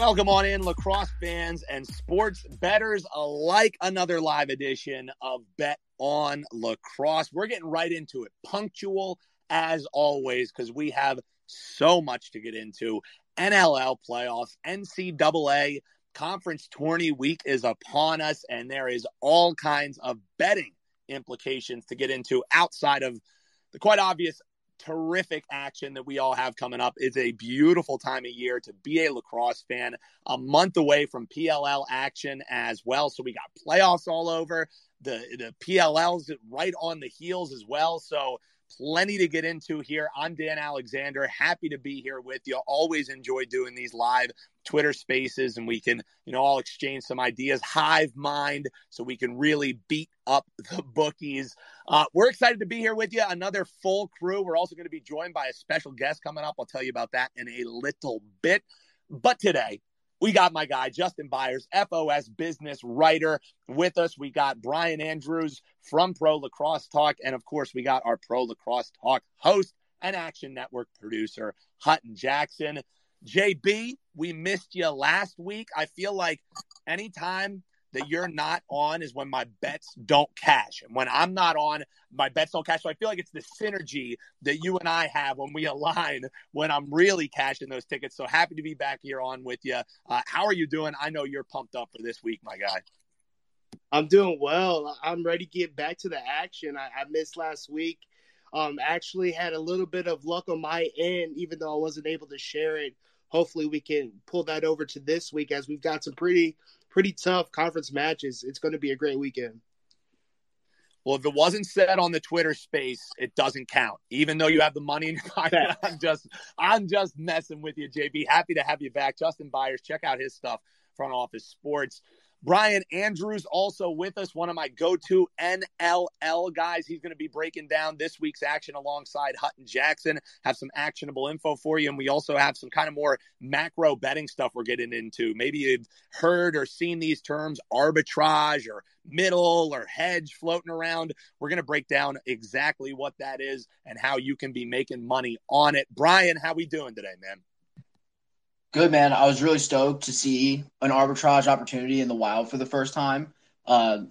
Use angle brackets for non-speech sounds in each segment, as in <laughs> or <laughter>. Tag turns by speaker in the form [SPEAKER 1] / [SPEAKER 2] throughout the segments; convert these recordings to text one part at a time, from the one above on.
[SPEAKER 1] Welcome on in, lacrosse fans and sports betters alike. Another live edition of Bet on Lacrosse. We're getting right into it, punctual as always, because we have so much to get into. NLL playoffs, NCAA conference tourney week is upon us, and there is all kinds of betting implications to get into outside of the quite obvious terrific action that we all have coming up. It's a beautiful time of year to be a lacrosse fan. A month away from PLL action as well. So we got playoffs all over. The the PLL's right on the heels as well. So plenty to get into here. I'm Dan Alexander. Happy to be here with you. Always enjoy doing these live Twitter spaces and we can, you know, all exchange some ideas, hive mind, so we can really beat up <laughs> the bookies. Uh, we're excited to be here with you. Another full crew. We're also going to be joined by a special guest coming up. I'll tell you about that in a little bit. But today, we got my guy, Justin Byers, FOS business writer with us. We got Brian Andrews from Pro Lacrosse Talk. And of course, we got our Pro Lacrosse Talk host and Action Network producer, Hutton Jackson. JB, we missed you last week. I feel like anytime that you're not on is when my bets don't cash. And when I'm not on, my bets don't cash. So I feel like it's the synergy that you and I have when we <laughs> align when I'm really cashing those tickets. So happy to be back here on with you. Uh, how are you doing? I know you're pumped up for this week, my guy.
[SPEAKER 2] I'm doing well. I'm ready to get back to the action. I, I missed last week. Um, actually had a little bit of luck on my end, even though I wasn't able to share it. Hopefully, we can pull that over to this week as we've got some pretty pretty tough conference matches. It's going to be a great weekend.
[SPEAKER 1] Well, if it wasn't said on the Twitter space, it doesn't count. Even though you have the money in your pocket, I'm just I'm just messing with you, JB. Happy to have you back. Justin Byers, check out his stuff, Front Office Sports. Brian Andrews also with us, one of my go-to NLL guys. He's going to be breaking down this week's action alongside Hutton Jackson. Have some actionable info for you, and we also have some kind of more macro betting stuff we're getting into. Maybe you've heard or seen these terms arbitrage or middle or hedge floating around. We're going to break down exactly what that is and how you can be making money on it. Brian, how we doing today, man?
[SPEAKER 3] Good man. I was really stoked to see an arbitrage opportunity in the wild for the first time. Uh,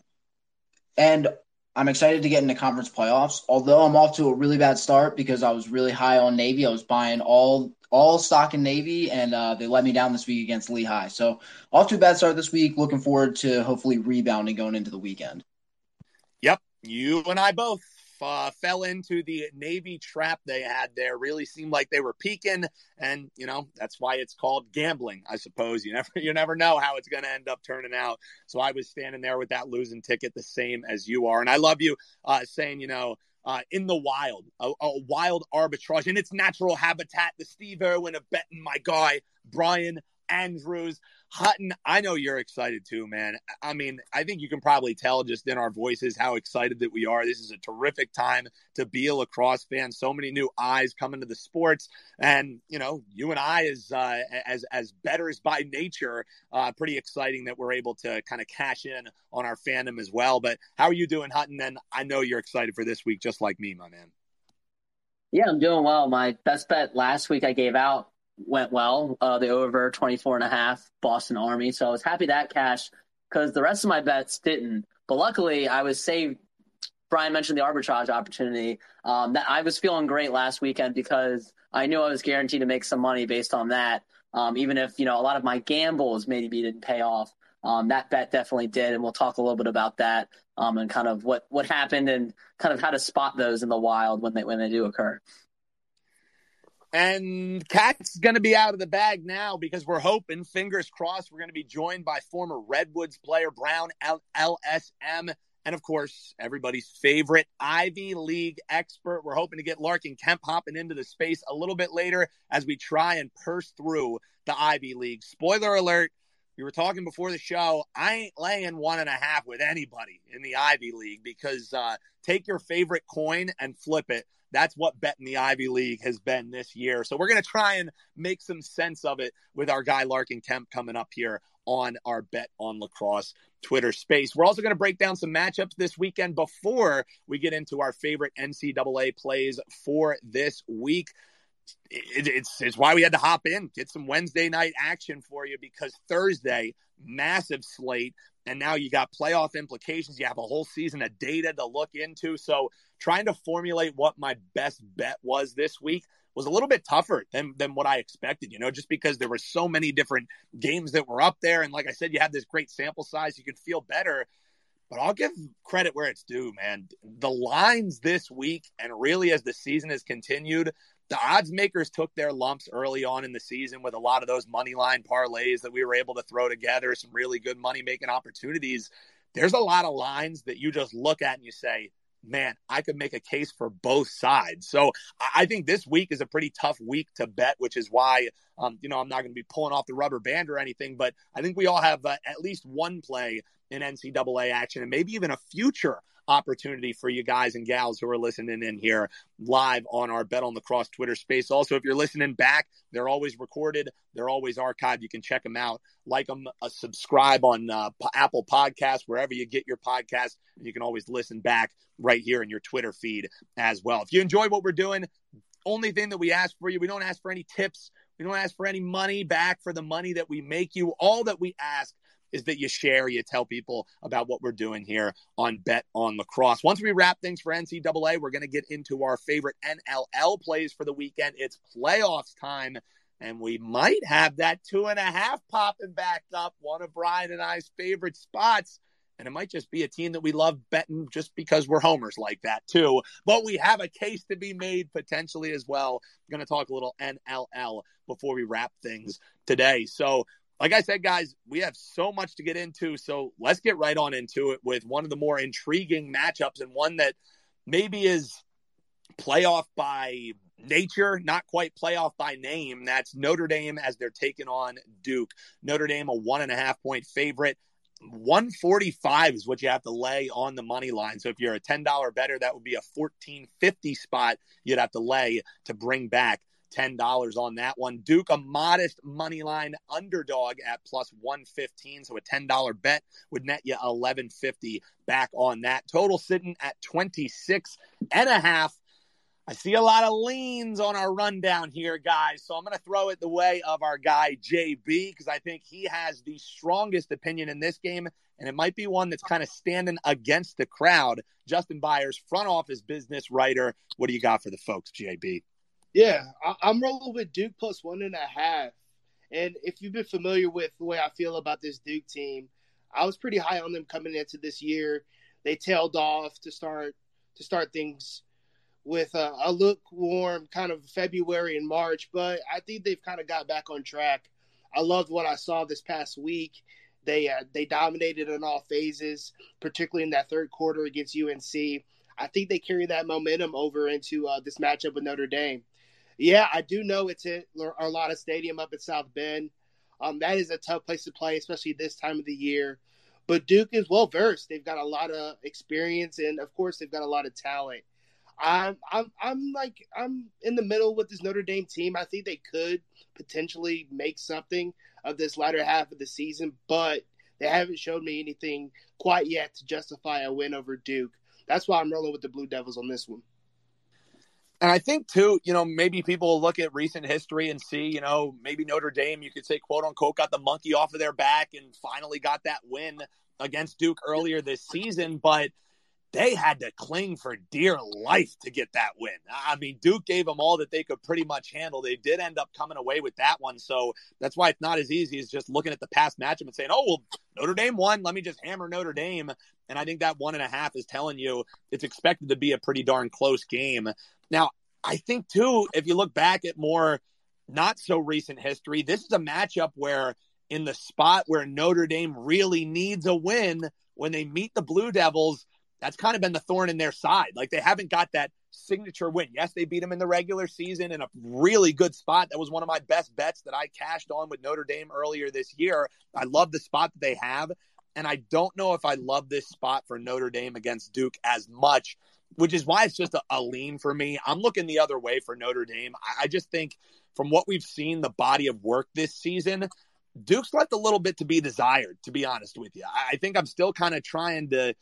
[SPEAKER 3] and I'm excited to get into conference playoffs. Although I'm off to a really bad start because I was really high on Navy. I was buying all all stock in Navy, and uh, they let me down this week against Lehigh. So off to a bad start this week. Looking forward to hopefully rebounding going into the weekend.
[SPEAKER 1] Yep, you and I both uh, fell into the Navy trap they had there. Really seemed like they were peaking, and you know that's why it's called gambling, I suppose. You never <laughs> you never know how it's going to end up turning out. So I was standing there with that losing ticket, the same as you are, and I love you uh, saying, you know. Uh, in the wild, a, a, wild arbitrage in its natural habitat. The Steve Irwin of betting, my guy, Brian Andrews. Hutton, I know you're excited too, man. I mean, I think you can probably tell just in our voices how excited that we are. This is a terrific time to be a lacrosse fan. So many new eyes coming to the sports, and you know, you and I, as uh, as as betters by nature, uh, pretty exciting that we're able to kind of cash in on our fandom as well. But how are you doing, Hutton? And I know you're excited for this week, just like me, my man.
[SPEAKER 4] Yeah, I'm doing well. My best bet last week I gave out went well. Uh, the over 24 and a half Boston Army. So I was happy that cash because the rest of my bets didn't. But luckily, I was saved. Brian mentioned the arbitrage opportunity. Um, that I was feeling great last weekend because I knew I was guaranteed to make some money based on that. Um, even if you know a lot of my gambles maybe didn't pay off, um, that bet definitely did, and we'll talk a little bit about that um, and kind of what what happened and kind of how to spot those in the wild when they when they do occur.
[SPEAKER 1] And Cat's going to be out of the bag now because we're hoping, fingers crossed, we're going to be joined by former Redwoods player Brown LSM. And of course, everybody's favorite Ivy League expert. We're hoping to get Larkin Kemp hopping into the space a little bit later as we try and purse through the Ivy League. Spoiler alert, we were talking before the show. I ain't laying one and a half with anybody in the Ivy League because uh, take your favorite coin and flip it that's what betting the Ivy League has been this year. So we're going to try and make some sense of it with our guy Larkin Kemp coming up here on our Bet on Lacrosse Twitter space. We're also going to break down some matchups this weekend before we get into our favorite NCAA plays for this week. it, it's it's why we had to hop in, get some Wednesday night action for you because Thursday, massive slate, and now you got playoff implications. You have a whole season of data to look into. So trying to formulate what my best bet was this week was a little bit tougher than than what I expected, you know, just because there were so many different games that were up there. And like I said, you had this great sample size, you could feel better. But I'll give credit where it's due, man. The lines this week, and really as the season has continued, the odds makers took their lumps early on in the season with a lot of those money line parlays that we were able to throw together, some really good money making opportunities. There's a lot of lines that you just look at and you say, man, I could make a case for both sides. So I think this week is a pretty tough week to bet, which is why, um, you know, I'm not going to be pulling off the rubber band or anything, but I think we all have uh, at least one play in NCAA action and maybe even a future opportunity for you guys and gals who are listening in here live on our Bet on Lacrosse Twitter space. Also, if you're listening back, they're always recorded, they're always archived. You can check them out, like them, uh, subscribe on uh, Apple Podcasts, wherever you get your podcast. And you can always listen back right here in your Twitter feed as well. If you enjoy what we're doing, only thing that we ask for you, we don't ask for any tips. We don't ask for any money back for the money that we make you. All that we ask is that you share, you tell people about what we're doing here on Bet on Lacrosse. Once we wrap things for NCAA, we're going to get into our favorite NLL plays for the weekend. It's playoffs time, and we might have that two and a half popping back up, one of Brian and I's favorite spots. And it might just be a team that we love betting just because we're homers like that, too. But we have a case to be made potentially as well. Going to talk a little NLL before we wrap things today. So like I said, guys, we have so much to get into. So let's get right on into it with one of the more intriguing matchups and one that maybe is playoff by nature, not quite playoff by name. That's Notre Dame as they're taking on Duke. Notre Dame, a one and a half point favorite. 145 is what you have to lay on the money line. So if you're a $10 better, that would be a 1450 spot you'd have to lay to bring back $10 on that one. Duke, a modest money line underdog at plus 115. So a $10 bet would net you 1150 back on that. Total sitting at 26 and a half. I see a lot of leans on our rundown here, guys. So I'm going to throw it the way of our guy, JB, because I think he has the strongest opinion in this game. And it might be one that's kind of standing against the crowd. Justin Byers, front office business writer. What do you got for the folks, JB?
[SPEAKER 2] Yeah, I, am rolling with Duke plus one and a half. And if you've been familiar with the way I feel about this Duke team, I was pretty high on them coming into this year. They tailed off to start to start things with a, a lukewarm kind of February and March, but I think they've kind of got back on track. I loved what I saw this past week. They uh, they dominated in all phases, particularly in that third quarter against UNC. I think they carry that momentum over into uh, this matchup with Notre Dame. Yeah, I do know it's at Arlotta Stadium up at South Bend. Um, that is a tough place to play, especially this time of the year. But Duke is well versed. They've got a lot of experience, and of course, they've got a lot of talent. I'm, I'm, I'm like, I'm in the middle with this Notre Dame team. I think they could potentially make something of this latter half of the season, but they haven't showed me anything quite yet to justify a win over Duke. That's why I'm rolling with the Blue Devils on this one.
[SPEAKER 1] And I think too, you know, maybe people will look at recent history and see, you know, maybe Notre Dame, you could say, quote unquote, got the monkey off of their back and finally got that win against Duke earlier this season. But they had to cling for dear life to get that win. I mean, Duke gave them all that they could pretty much handle. They did end up coming away with that one. So that's why it's not as easy as just looking at the past matchup and saying, oh, well, Notre Dame won. Let me just hammer Notre Dame. And I think that one and a half is telling you it's expected to be a pretty darn close game. Now, I think, too, if you look back at more not so recent history, this is a matchup where in the spot where Notre Dame really needs a win when they meet the Blue Devils – that's kind of been the thorn in their side. Like they haven't got that signature win. Yes, they beat them in the regular season in a really good spot. That was one of my best bets that I cashed on with Notre Dame earlier this year. I love the spot that they have. And I don't know if I love this spot for Notre Dame against Duke as much, which is why it's just a, a lean for me. I'm looking the other way for Notre Dame. I, I just think from what we've seen, the body of work this season, Duke's left a little bit to be desired, to be honest with you. I, I think I'm still kind of trying to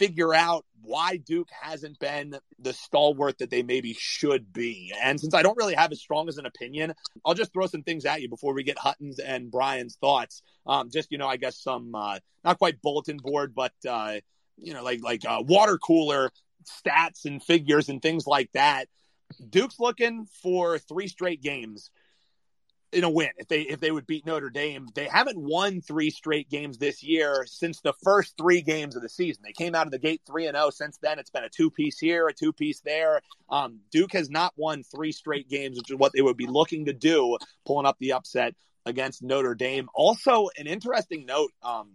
[SPEAKER 1] figure out why Duke hasn't been the stalwart that they maybe should be. And since I don't really have as strong as an opinion, I'll just throw some things at you before we get Hutton's and Brian's thoughts. Um, just, you know, I guess some, uh, not quite bulletin board, but, uh, you know, like, like, uh, water cooler stats and figures and things like that. Duke's looking for three straight games in a win if they if they would beat Notre Dame. They haven't won three straight games this year since the first three games of the season. They came out of the gate three and zero. Oh. Since then, it's been a two piece here, a two piece there. Um, Duke has not won three straight games, which is what they would be looking to do, pulling up the upset against Notre Dame. Also, an interesting note. Um,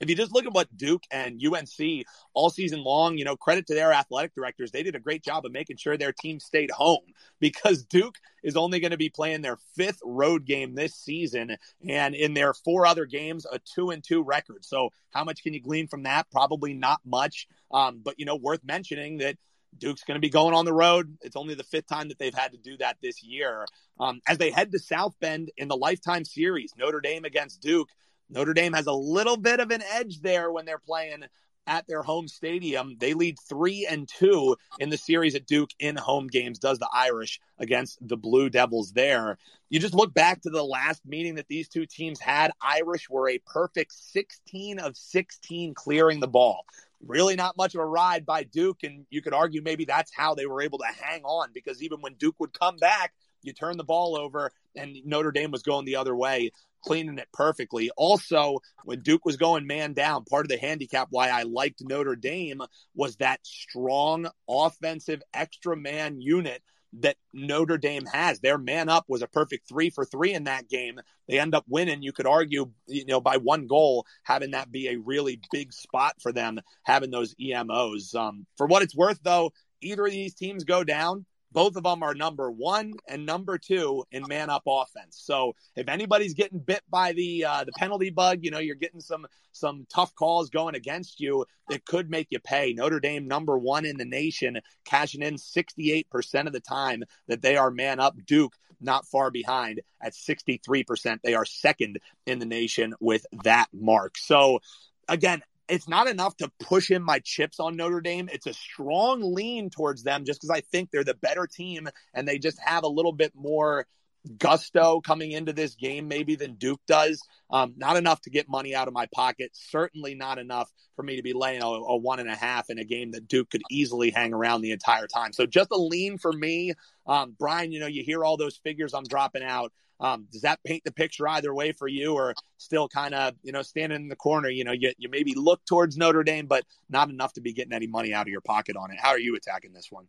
[SPEAKER 1] if you just look at what Duke and UNC all season long, you know, credit to their athletic directors. They did a great job of making sure their team stayed home <laughs> because Duke is only going to be playing their fifth road game this season. And in their four other games, a two and two record. So how much can you glean from that? Probably not much. Um, but, you know, worth mentioning that Duke's going to be going on the road. It's only the fifth time that they've had to do that this year. Um, as they head to South Bend in the lifetime series, Notre Dame against Duke, Notre Dame has a little bit of an edge there when they're playing at their home stadium. They lead three and two in the series at Duke in home games, does the Irish against the Blue Devils there. You just look back to the last meeting that these two teams had. Irish were a perfect 16 of 16 clearing the ball. Really not much of a ride by Duke. And you could argue maybe that's how they were able to hang on because even when Duke would come back, you turn the ball over and Notre Dame was going the other way cleaning it perfectly. Also, when Duke was going man down, part of the handicap why I liked Notre Dame was that strong offensive extra man unit that Notre Dame has. Their man up was a perfect three for three in that game. They end up winning. You could argue, you know, by one goal, having that be a really big spot for them, having those EMOs. Um, for what it's worth, though, either of these teams go down, both of them are number one and number two in man up offense. So if anybody's getting bit by the uh, the penalty bug, you know you're getting some some tough calls going against you. It could make you pay. Notre Dame number one in the nation, cashing in 68% of the time that they are man up. Duke not far behind at 63%. They are second in the nation with that mark. So again, it's not enough to push in my chips on Notre Dame. It's a strong lean towards them just because I think they're the better team and they just have a little bit more gusto coming into this game, maybe than Duke does. Um, not enough to get money out of my pocket. Certainly not enough for me to be laying a, a, one and a half in a game that Duke could easily hang around the entire time. So just a lean for me. Um, Brian, you know, you hear all those figures I'm dropping out. Um, does that paint the picture either way for you, or still kind of you know standing in the corner? You know, you you maybe look towards Notre Dame, but not enough to be getting any money out of your pocket on it. How are you attacking this one?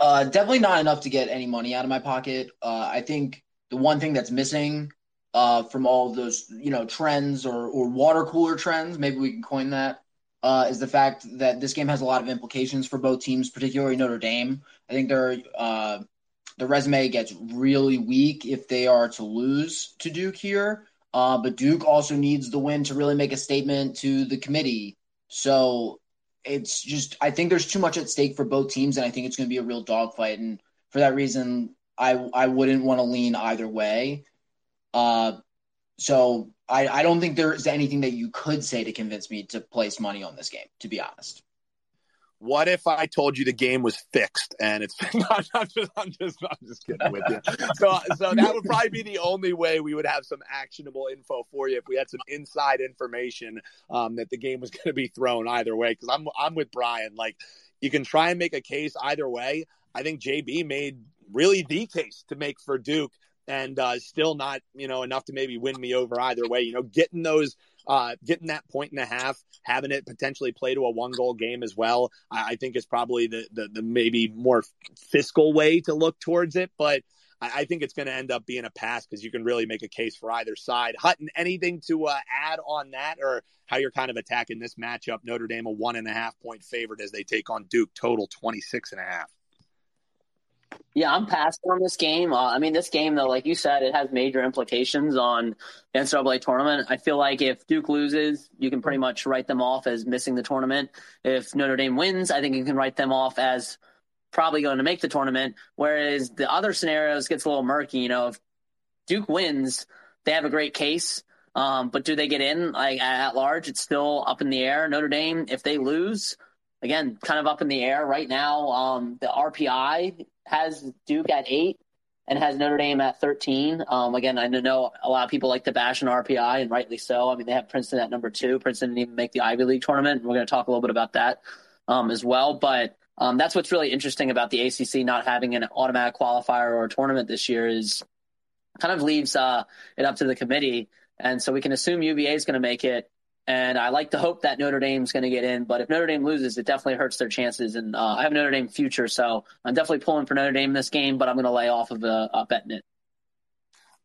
[SPEAKER 3] Uh, definitely not enough to get any money out of my pocket. Uh, I think the one thing that's missing uh, from all those you know trends or or water cooler trends, maybe we can coin that, uh, is the fact that this game has a lot of implications for both teams, particularly Notre Dame. I think there are uh, the resume gets really weak if they are to lose to Duke here. Uh, but Duke also needs the win to really make a statement to the committee. So it's just, I think there's too much at stake for both teams, and I think it's going to be a real dogfight. And for that reason, I I wouldn't want to lean either way. Uh, so I, I don't think there is anything that you could say to convince me to place money on this game, to be honest
[SPEAKER 1] what if I told you the game was fixed and it's <laughs> not, I'm just I'm just I'm just kidding with you. So so that would probably be the only way we would have some actionable info for you if we had some inside information um, that the game was <laughs> going to be thrown either way. Because I'm I'm with Brian. Like you can try and make a case either way. I think JB made really the case to make for Duke and uh, still not, you know, enough to maybe win me over either way. You know, getting those, uh, getting that point and a half, having it potentially play to a one goal game as well, I, I think is probably the, the, the maybe more fiscal way to look towards it. But I, think it's going to end up being a pass because you can really make a case for either side. Hutton, anything to uh, add on that or how you're kind of attacking this matchup? Notre Dame a one and a half point favorite as they take on Duke, total 26 and a half.
[SPEAKER 4] Yeah, I'm passing on this game. Uh, I mean, this game, though, like you said, it has major implications on the NCAA tournament. I feel like if Duke loses, you can pretty much write them off as missing the tournament. If Notre Dame wins, I think you can write them off as probably going to make the tournament. Whereas the other scenarios gets a little murky. You know, if Duke wins, they have a great case. Um, but do they get in like at large? It's still up in the air. Notre Dame, if they lose, again, kind of up in the air right now. Um, the RPI has Duke at eight and has Notre Dame at 13. Um, again, I know a lot of people like to bash an RPI, and rightly so. I mean, they have Princeton at number two. Princeton didn't even make the Ivy League tournament. We're going to talk a little bit about that um, as well. But um, that's what's really interesting about the ACC not having an automatic qualifier or a tournament this year is kind of leaves uh, it up to the committee. And so we can assume UVA is going to make it. And I like to hope that Notre Dame's going to get in, but if Notre Dame loses, it definitely hurts their chances. And uh, I have Notre Dame future, so I'm definitely pulling for Notre Dame in this game, but I'm going to lay off of uh, betting it.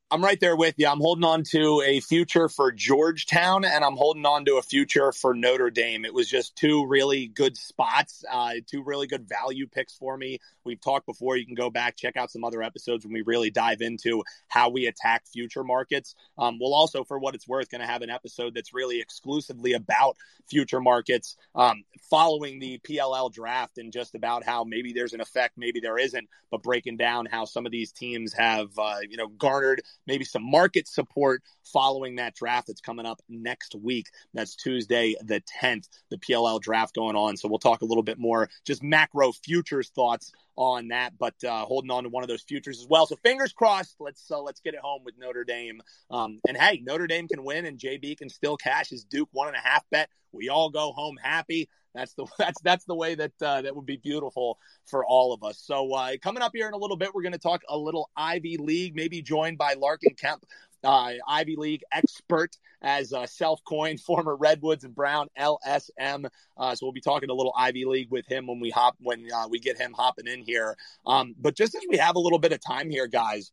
[SPEAKER 1] I'm right there with you. I'm holding on to a future for Georgetown and I'm holding on to a future for Notre Dame. It was just two really good spots, uh, two really good value picks for me. We've talked before. You can go back, check out some other episodes when we really dive into how we attack future markets. Um, we'll also, for what it's worth, going to have an episode that's really exclusively about future markets um, following the PLL draft and just about how maybe there's an effect, maybe there isn't, but breaking down how some of these teams have, uh, you know, garnered maybe some market support following that draft that's coming up next week. That's Tuesday, the 10th, the PLL draft going on. So we'll talk a little bit more just macro futures thoughts on that, but uh, holding on to one of those futures as well. So fingers crossed. Let's uh, let's get it home with Notre Dame. Um, and hey, Notre Dame can win, and JB can still cash his Duke one and a half bet. We all go home happy. That's the <laughs> that's that's the way that uh, that would be beautiful for all of us. So uh, coming up here in a little bit, we're going to talk a little Ivy League, maybe joined by Larkin Kemp, uh, Ivy League expert as a self-coined <laughs> former Redwoods and Brown LSM. Uh, so we'll be talking a little Ivy League with him when we hop when uh, we get him hopping in here. Um, but just as we have a little bit of time here, guys.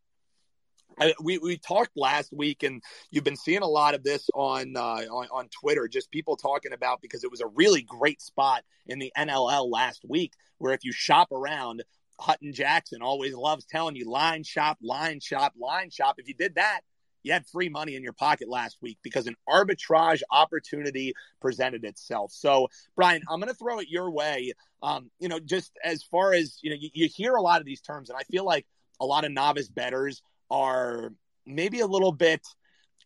[SPEAKER 1] I, we we talked last week, and you've been seeing a lot of this on, uh, on on Twitter. Just people talking about because it was a really great spot in the NLL last week, where if you shop around, Hutton Jackson always loves telling you line shop, line shop, line shop. If you did that, you had free money in your pocket last week because an arbitrage opportunity presented itself. So, Brian, I'm going to throw it your way. Um, you know, just as far as you know, you, you hear a lot of these terms, and I feel like a lot of novice betters are maybe a little bit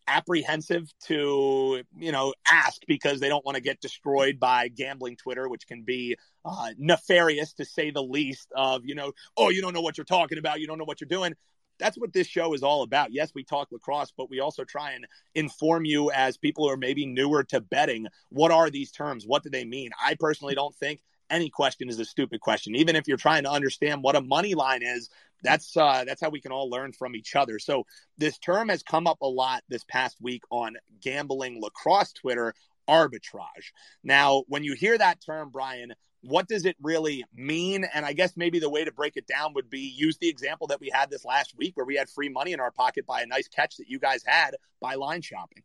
[SPEAKER 1] apprehensive to you know ask because they don't want to get destroyed by gambling twitter which can be uh, nefarious to say the least of you know oh you don't know what you're talking about you don't know what you're doing that's what this show is all about. Yes, we talk lacrosse, but we also try and inform you as people who are maybe newer to betting. What are these terms? What do they mean? I personally don't think any question is a stupid question. Even if you're trying to understand what a money line is, that's uh, that's how we can all learn from each other. So this term has come up a lot this past week on gambling lacrosse Twitter arbitrage. Now, when you hear that term, Brian, what does it really mean? And I guess maybe the way to break it down would be use the example that we had this last week where we had free money in our pocket by a nice catch that you guys had by line shopping.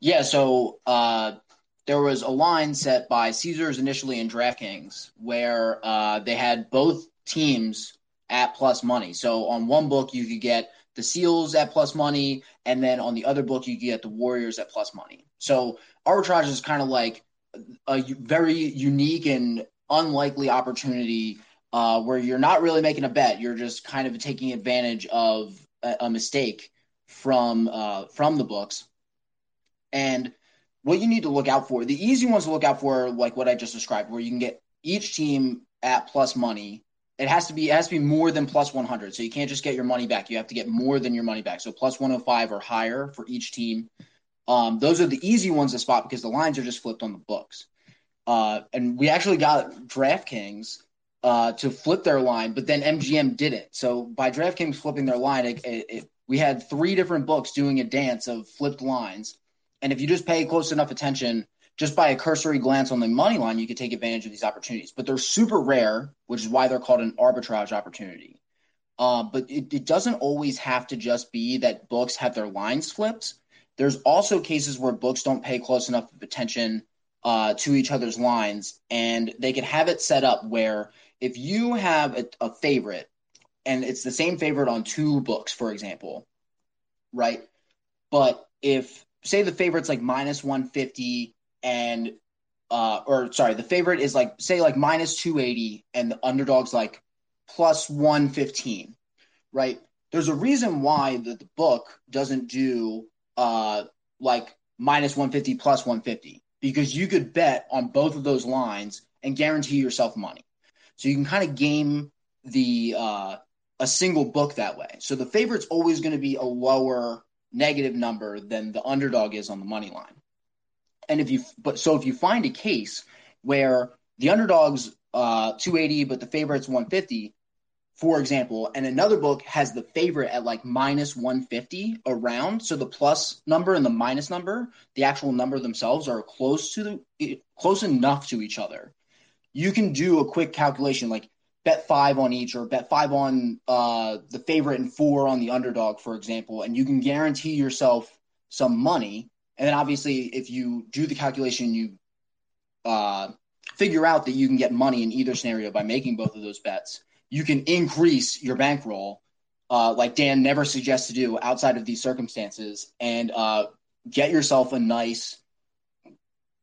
[SPEAKER 3] Yeah, so uh, there was a line set by Caesars initially in DraftKings where uh, they had both teams at plus money. So on one book, you could get the Seals at plus money, and then on the other book, you could get the Warriors at plus money. So arbitrage is kind of like a very unique and unlikely opportunity uh, where you're not really making a bet. You're just kind of taking advantage of a, a mistake from uh, from the books. And what you need to look out for, the easy ones to look out for, like what I just described, where you can get each team at plus money. It has to be it has to be more than plus 100. So you can't just get your money back. You have to get more than your money back. So plus 105 or higher for each team. Um, those are the easy ones to spot because the lines are just flipped on the books. Uh, and we actually got DraftKings uh, to flip their line, but then MGM didn't. So by DraftKings flipping their line, it, it, it, we had three different books doing a dance of flipped lines. And if you just pay close enough attention, just by a cursory glance on the money line, you can take advantage of these opportunities. But they're super rare, which is why they're called an arbitrage opportunity. Uh, but it, it doesn't always have to just be that books have their lines flipped. There's also cases where books don't pay close enough attention uh, to each other's lines, and they could have it set up where if you have a, a favorite and it's the same favorite on two books, for example, right? But if say the favorite's like minus 150 and uh, or sorry, the favorite is like say like minus 280 and the underdog's like plus 115, right? There's a reason why the, the book doesn't do uh, like minus 150 plus 150 because you could bet on both of those lines and guarantee yourself money. So you can kind of game the uh, a single book that way. So the favorite's always going to be a lower negative number than the underdog is on the money line. And if you but so if you find a case where the underdog's uh, 280 but the favorite's 150, for example, and another book has the favorite at like minus 150 around. So the plus number and the minus number, the actual number themselves are close to the close enough to each other. You can do a quick calculation like bet five on each or bet five on uh, the favorite and four on the underdog, for example, and you can guarantee yourself some money. And then obviously, if you do the calculation, you uh, figure out that you can get money in either scenario by making both of those bets you can increase your bankroll, uh, like Dan never suggests to do outside of these circumstances, and uh, get yourself a nice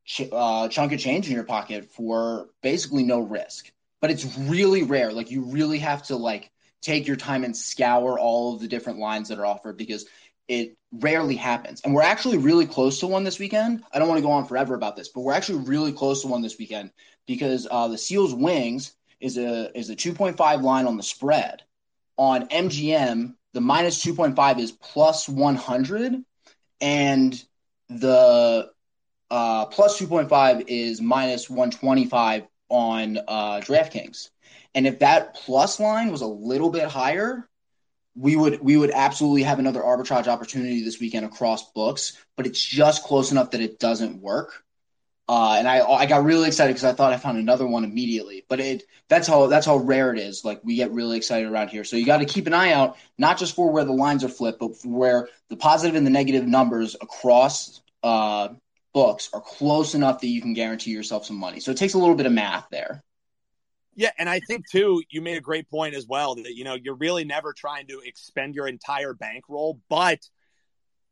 [SPEAKER 3] ch- uh, chunk of change in your pocket for basically no risk. But it's really rare. Like you really have to like take your time and scour all of the different lines that are offered because it rarely happens. And we're actually really close to one this weekend. I don't want to go on forever about this, but we're actually really close to one this weekend because uh, the Seals Wings is a is a 2.5 line on the spread. On MGM, the minus 2.5 is plus 100, and the uh, plus 2.5 is minus 125 on uh, DraftKings. And if that plus line was a little bit higher, we would we would absolutely have another arbitrage opportunity this weekend across books. But it's just close enough that it doesn't work. Uh, and I I got really excited because I thought I found another one immediately. But it that's how that's how rare it is. Like we get really excited around here. So you got to keep an eye out, not just for where the lines are flipped, but for where the positive and the negative numbers across uh, books are close enough that you can guarantee yourself some money. So it takes a little bit of math there.
[SPEAKER 1] Yeah, and I think too, you made a great point as well that you know you're really never trying to expend your entire bankroll, but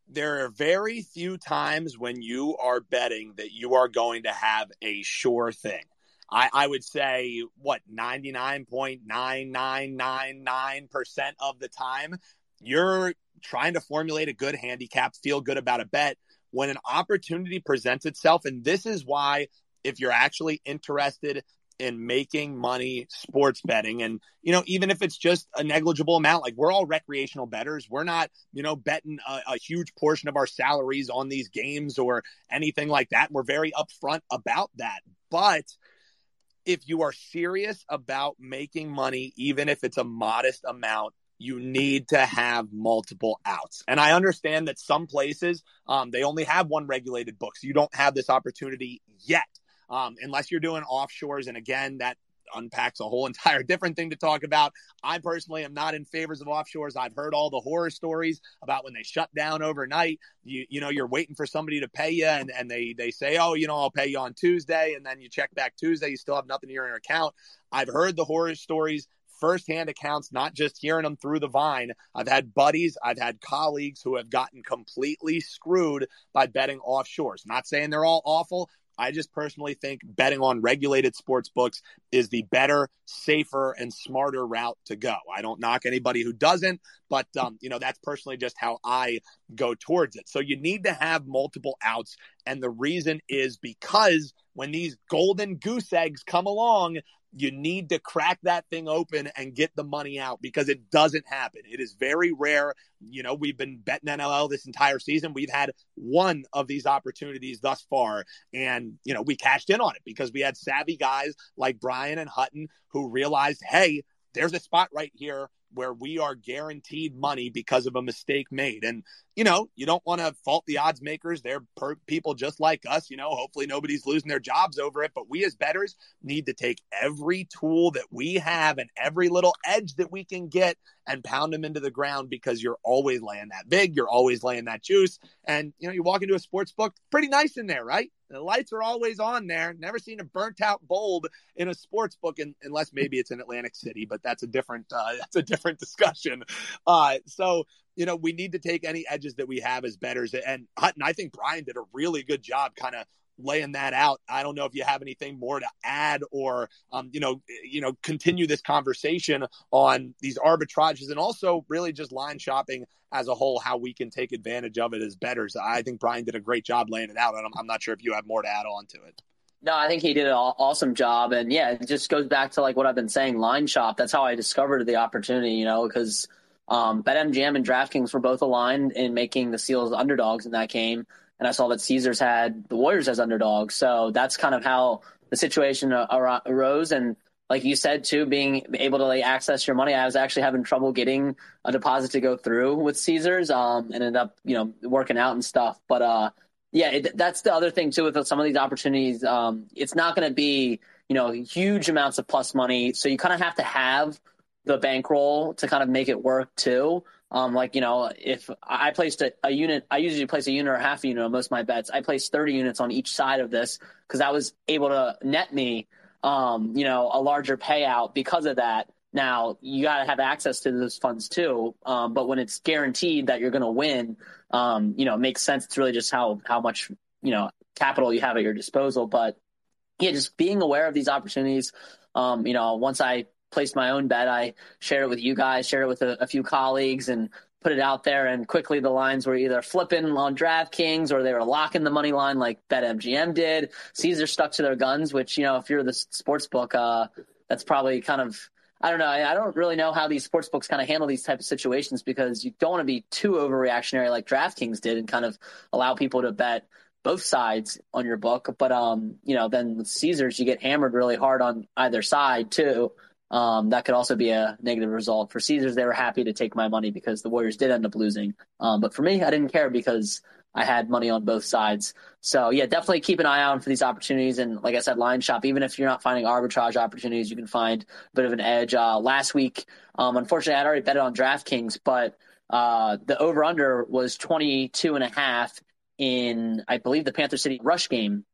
[SPEAKER 1] there are very few times when you are betting that you are going to have a sure thing. I, I would say what 99.9999% of the time you're trying to formulate a good handicap, feel good about a bet when an opportunity presents itself. And this is why, if you're actually interested in making money sports betting. And you know even if it's just a negligible amount like we're all recreational betters we're not you know betting a, a, huge portion of our salaries on these games or anything like that. We're very upfront about that. But if you are serious about making money even if it's a modest amount you need to have multiple outs. And I understand that some places um, they only have one regulated book, so you don't have this opportunity yet um, unless you're doing offshores. And again, that unpacks a whole <laughs> entire different thing to talk about. I personally am not in favors of offshores. I've heard all the horror stories about when they shut down overnight. You you know you're waiting for somebody to pay you, and and they they say, oh, you know, I'll pay you on Tuesday, and then you check back Tuesday, you still have nothing in your account. I've heard the horror stories firsthand accounts, not just hearing them through the vine. I've had buddies, I've had colleagues who have gotten completely screwed by betting offshores. Not saying they're all awful, I just personally think betting on regulated sports books is the better, safer, and smarter route to go. I don't knock anybody who doesn't, but um, you know that's personally just how I go towards it. So you need to have multiple outs, and the reason is because when these golden goose eggs come along, you need to crack that thing open and get the money out because it doesn't happen. It is very rare. You know, we've been betting NLL this entire season. We've had one of these opportunities thus far. And, you know, we cashed in on it because we had savvy guys like Brian and Hutton who realized, hey, there's a spot right here where we are guaranteed money because of a mistake made. And, you know, you don't want to fault the odds makers. They're per- people just like us. You know, hopefully nobody's losing their jobs over it. But we as betters need to take every tool that we have and every little edge that we can get and pound them into the ground because you're always laying that big. You're always laying that juice. And, you know, you walk into a sports book, pretty nice in there, right? The lights are always on there. Never seen a burnt out bulb in a sports book, in, unless maybe it's in Atlantic City, but that's a different uh, that's a different <laughs> discussion. Uh, so you know we need to take any edges that we have as betters. And Hutton, I think Brian did a really good job, kind of laying that out. I don't know if you have anything more to add or, um, you know, you know, continue this conversation on these arbitrages and also really just line shopping as a whole, how we can take advantage of it as betters. I think Brian did a great job laying it out, and I'm, I'm not sure if you have more to add on to it.
[SPEAKER 4] No, I think he did an awesome job, and yeah, it just goes back to like what I've been saying, line shop. That's how I discovered the opportunity, you know, because um, BetMGM and DraftKings were both aligned in making the Seals underdogs in that game, and I saw that Caesars had the Warriors as underdogs, so that's kind of how the situation arose. And like you said too, being able to like access your money, I was actually having trouble getting a deposit to go through with Caesars, um, and ended up you know working out and stuff, but uh yeah, it, that's the other thing too with some of these opportunities. Um, it's not going to be you know huge amounts of plus money, so you kind of have to have the bankroll to kind of make it work too. Um, like you know, if I placed a, a, unit, I usually place a unit or half a unit on most of my bets. I placed 30 units on each side of this because I was able to net me, um, you know, a larger payout because of that. Now you got to have access to those funds too. Um, but when it's guaranteed that you're going to win, um, you know, it makes sense. It's really just how how much you know capital you have at your disposal. But yeah, just being aware of these opportunities. Um, you know, once I placed my own bet, I shared it with you guys, shared it with a, a few colleagues, and put it out there. And quickly, the lines were either flipping on DraftKings or they were locking the money line like BetMGM did. Caesar stuck to their guns, which you know, if you're the sports book, uh, that's probably kind of I don't know. I don't really know how these sports books kind of handle these type of situations because you don't want to be too overreactionary like DraftKings did and kind of allow people to bet both sides on your book. But um, you know, then with Caesars, you get hammered really hard on either side too. Um, that could also be a negative result for Caesars. They were happy to take my money because the Warriors did end up losing. Um, but for me, I didn't care because I had money on both sides. So yeah, definitely keep an eye out for these opportunities. And like I said, line shop. Even if you're not finding arbitrage opportunities, you can find a bit of an edge. Uh, last week, um, unfortunately, I'd already bet on DraftKings, but uh, the over under was 22 and a half in, I believe, the Panther City Rush game,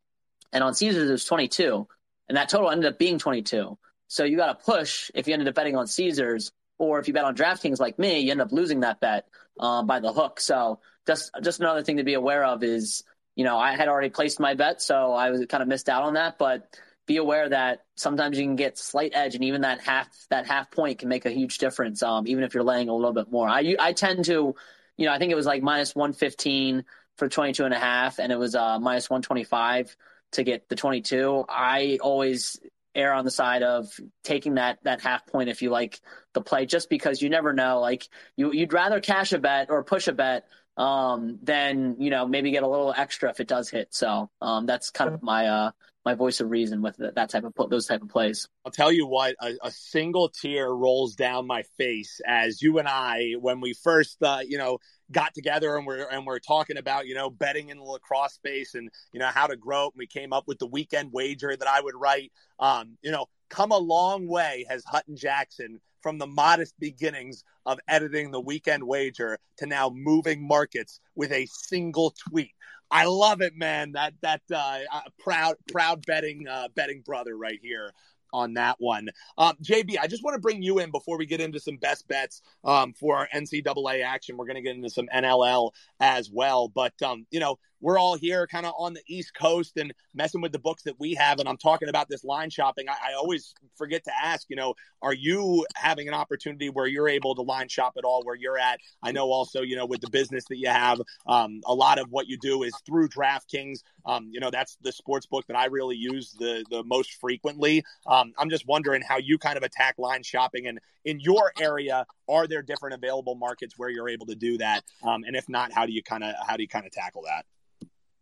[SPEAKER 4] and on Caesars it was 22, and that total ended up being 22. So you got to push if you ended up betting on Caesars, or if you bet on DraftKings like me, you end up losing that bet uh, by the hook. So just just another thing to be aware of is you know I had already placed my bet, so I was kind of missed out on that, but be aware that sometimes you can get slight edge, and even that half that half point can make a huge difference. Um, even if you're laying a little bit more, I I tend to, you know, I think it was like minus one fifteen for 22 and a half, and it was uh, minus one twenty five to get the 22. I always err on the side of taking that that half point if you like the play, just because you never know. Like you you'd rather cash a bet or push a bet um, then you know maybe get a little extra if it does hit. So um, that's kind of my uh, my voice of reason with that type of those type of plays.
[SPEAKER 1] I'll tell you what, a, a, single tear rolls down my face as you and I, when we first, uh, you know, got together and we're and we're talking about you know betting in the lacrosse space and you know how to grow. it. And we came up with the weekend wager that I would write. Um, you know, come a long way has Hutton Jackson from the modest beginnings of editing the weekend wager to now moving markets with a single tweet. I love it, man. That that uh, uh, proud proud betting uh, betting brother right here on that one. Um, JB, I just want to bring you in before we get into some best bets um, for our NCAA action. We're going to get into some NLL as well, but um, you know we're all here kind of on the East Coast and messing with the books that we have. And I'm talking about this line shopping. I, I, always forget to ask, you know, are you having an opportunity where you're able to line shop at all where you're at? I know also, you know, with the business that you have, um, a lot of what you do is through DraftKings. Um, you know, that's the sports book that I really use the, the most frequently. Um, I'm just wondering how you kind of attack line shopping and in your area, are there different available markets where you're able to do that? Um, and if not, how do you kind of, how do you kind of tackle that?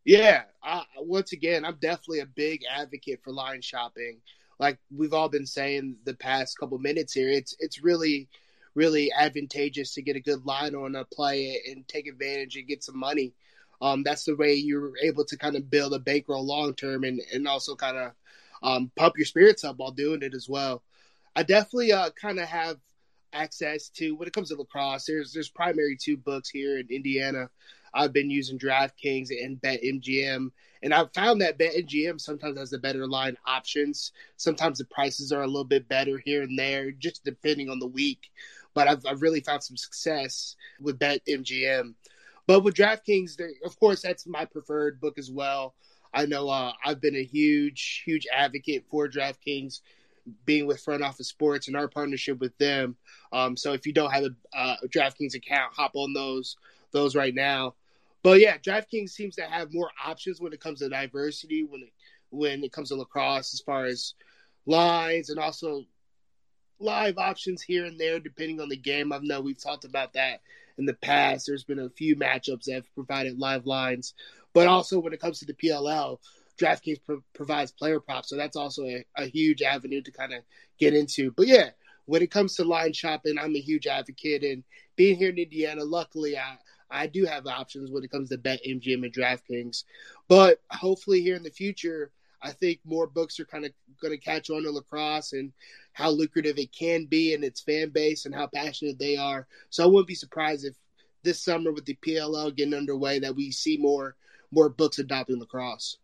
[SPEAKER 2] Yeah, I, once again, I'm definitely a big advocate for line shopping. Like we've all been saying the past couple minutes here, it's it's really really advantageous to get a good line on a play and take advantage and get some money. Um, that's the way you're able to kind of build a bankroll long term and and also kind of um, pump your spirits up while doing it as well. I definitely uh, kind of have access to when it comes to lacrosse. There's there's primary two books here in Indiana I've been using DraftKings and BetMGM, and I've found that BetMGM sometimes has the better line options. Sometimes the prices are a little bit better here and there, just depending on the week. But I've, I've really found some success with BetMGM. But with DraftKings, of course, that's my preferred book as well. I know uh, I've been a huge, huge advocate for DraftKings, being with Front Office Sports and our partnership with them. Um, so if you don't have a, uh, a DraftKings account, hop on those those right now. But yeah, DraftKings seems to have more options when it comes to diversity, when it when it comes to lacrosse, as far as lines and also live options here and there, depending on the game. I know we've talked about that in the past. There's been a few matchups that have provided live lines, but also when it comes to the PLL, DraftKings pro- provides player props, so that's also a, a huge avenue to kind of get into. But yeah, when it comes to line shopping, I'm a huge advocate, and being here in Indiana, luckily I I do have options when it comes to Bet MGM and DraftKings. But hopefully, here in the future, I think more books are kind of going to catch on to lacrosse and how lucrative it can be and its fan base and how passionate they are. So I wouldn't be surprised if this summer with the PLL getting underway that we see more more books adopting lacrosse.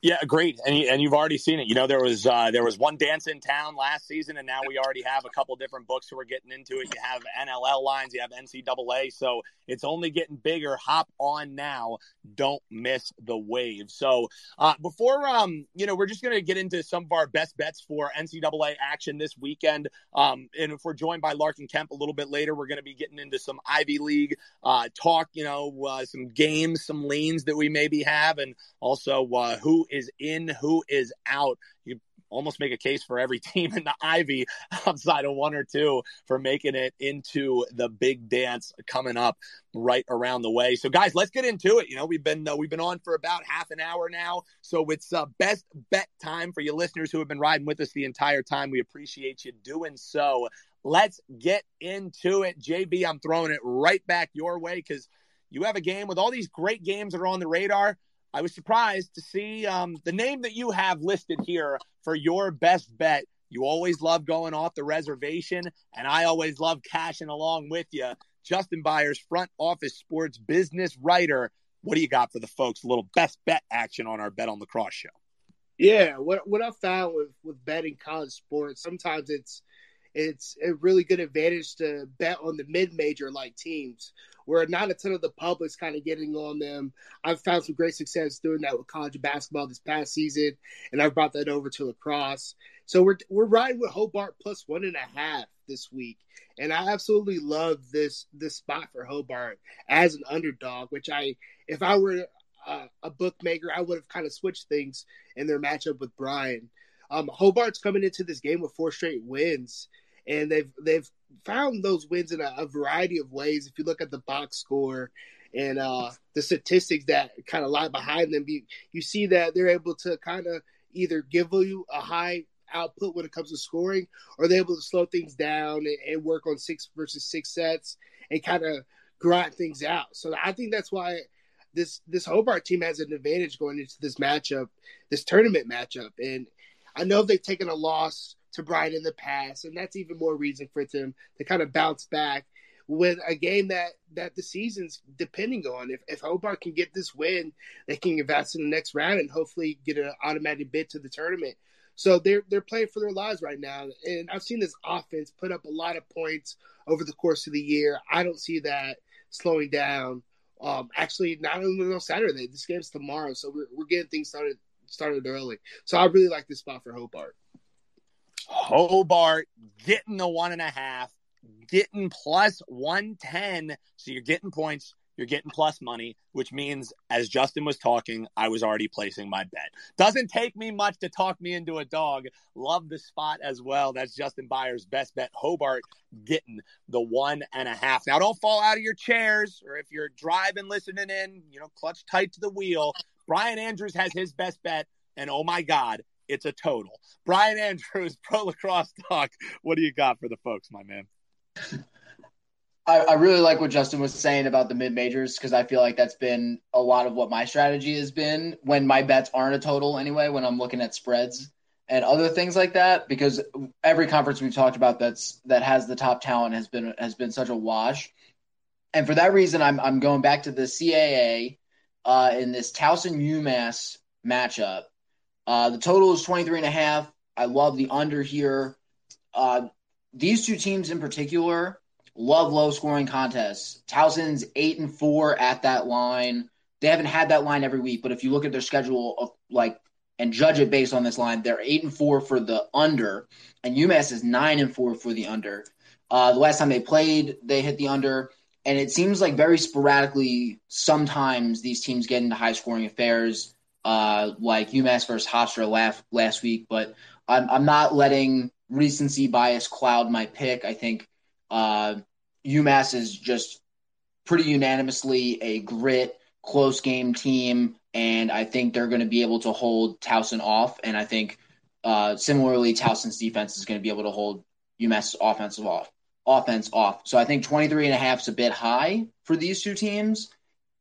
[SPEAKER 1] Yeah, great, and and you've already seen it. You know, there was uh, there was one dance in town last season, and now we already have a couple different books who are getting into it. You have NLL lines, you have NCAA, so it's only getting bigger. Hop on now, don't miss the wave. So uh, before um, you know, we're just gonna get into some of our best bets for NCAA action this weekend. Um, and if we're joined by Larkin Kemp a little bit later, we're gonna be getting into some Ivy League uh, talk. You know, uh, some games, some lanes that we maybe have, and also uh, who is in, who is out. You almost make a case for every <laughs> team in the Ivy outside of one or two for making it into the big dance coming up right around the way. So guys, let's get into it. You know, we've been uh, we've been on for about half an hour now, so it's uh, best bet time for you listeners who have been riding with us the entire time. We appreciate you doing so. Let's get into it. JB, I'm throwing it right back your way because you have a game with all these great games that are on the radar. I was surprised to see um, the name that you have listed here for your best bet. You always love going off the reservation, and I always love cashing along with you. Justin Byers, front office sports business writer. What do you got for the folks? A little best bet action on our Bet on Lacrosse show.
[SPEAKER 2] Yeah, what what I found with with betting college sports, sometimes it's it's a really good advantage to bet on the mid major like teams where not a ton of the public's kind of getting on them. I've found some great success doing that with college basketball this past season, and I've brought that over to lacrosse. So we're we're riding with Hobart plus one and a half this week, and I absolutely love this this spot for Hobart as an underdog. Which I, if I were uh, a bookmaker, I would have kind of switched things in their matchup with Bryant. Um, Hobart's coming into this game with four straight wins, and they've they've found those wins in a, a variety of ways. If you look at the box score and uh, the statistics that kind of lie behind them, you, you see that they're able to kind of either give you a high output when it comes to scoring, or they're able to slow things down and, and work on six versus six sets and kind of grind things out. So I think that's why this this Hobart team has an advantage going into this matchup, this tournament matchup. And I know they've taken a loss to Bryant in the past, and that's even more reason for them to kind of bounce back with a game that that the season's depending on. If if Hobart can get this win, they can advance in the next round and hopefully get an automatic bid to the tournament. So they're they're playing for their lives right now, and I've seen this offense put up a lot of points over the course of the year. I don't see that slowing down. Um, actually, not only on Saturday, this game's tomorrow, so we're we're getting things started started early. So I really like this spot for Hobart.
[SPEAKER 1] Hobart getting the one and a half, getting plus 110. So you're getting points, you're getting plus money, which means, as Justin was talking, I was already placing my bet. Doesn't take me much to talk me into a dog. Love the spot as well. That's Justin Byers' best bet. Hobart getting the one and a half. Now, don't fall out of your chairs, or if you're driving, listening in, you know, clutch tight to the wheel. Brian Andrews has his best bet, and oh my God, it's a total. Brian Andrews, <laughs> Pro Lacrosse Talk. What do you got for the folks, my man?
[SPEAKER 3] I, I really like what Justin was saying about the mid majors because I feel like that's been a lot of what my strategy has been when my bets aren't a total anyway, when I'm looking at spreads and other things like that. Because every conference we've talked about that's that has the top talent has been has been such a wash. And for that reason, I'm I'm going back to the CAA uh, in this Towson UMass matchup uh, the total is 23 and a half. I love the under here. Uh, these two teams in particular love low scoring contests. Towson's eight and four at that line. they haven't had that line every week, but if you look at their schedule of like and judge it based on this line, they're eight and four for the under, and UMass is nine and four for the under. Uh, the last time they played, they hit the under, and it seems like very sporadically, sometimes these teams get into high scoring affairs, uh, like UMass versus Hofstra last last week. But I'm I'm not letting recency bias cloud my pick. I think uh, UMass is just pretty unanimously a grit, close game team, and I think they're going to be able to hold Towson off. And I think uh, similarly, Towson's defense is going to be able to hold UMass's offensive off offense off. So I think 23 and a half is a bit high for these two teams.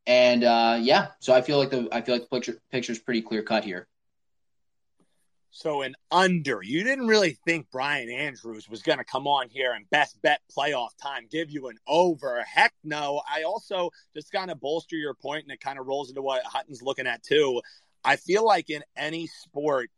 [SPEAKER 3] And uh, yeah, so I feel like the I feel like the picture picture is pretty clear cut here.
[SPEAKER 1] So an under. You didn't really think Brian Andrews was going to come on here and best bet playoff time give you an over. Heck no. I also just kind of bolster your point and it kind of rolls into what Hutton's looking at too. I feel like in any sport,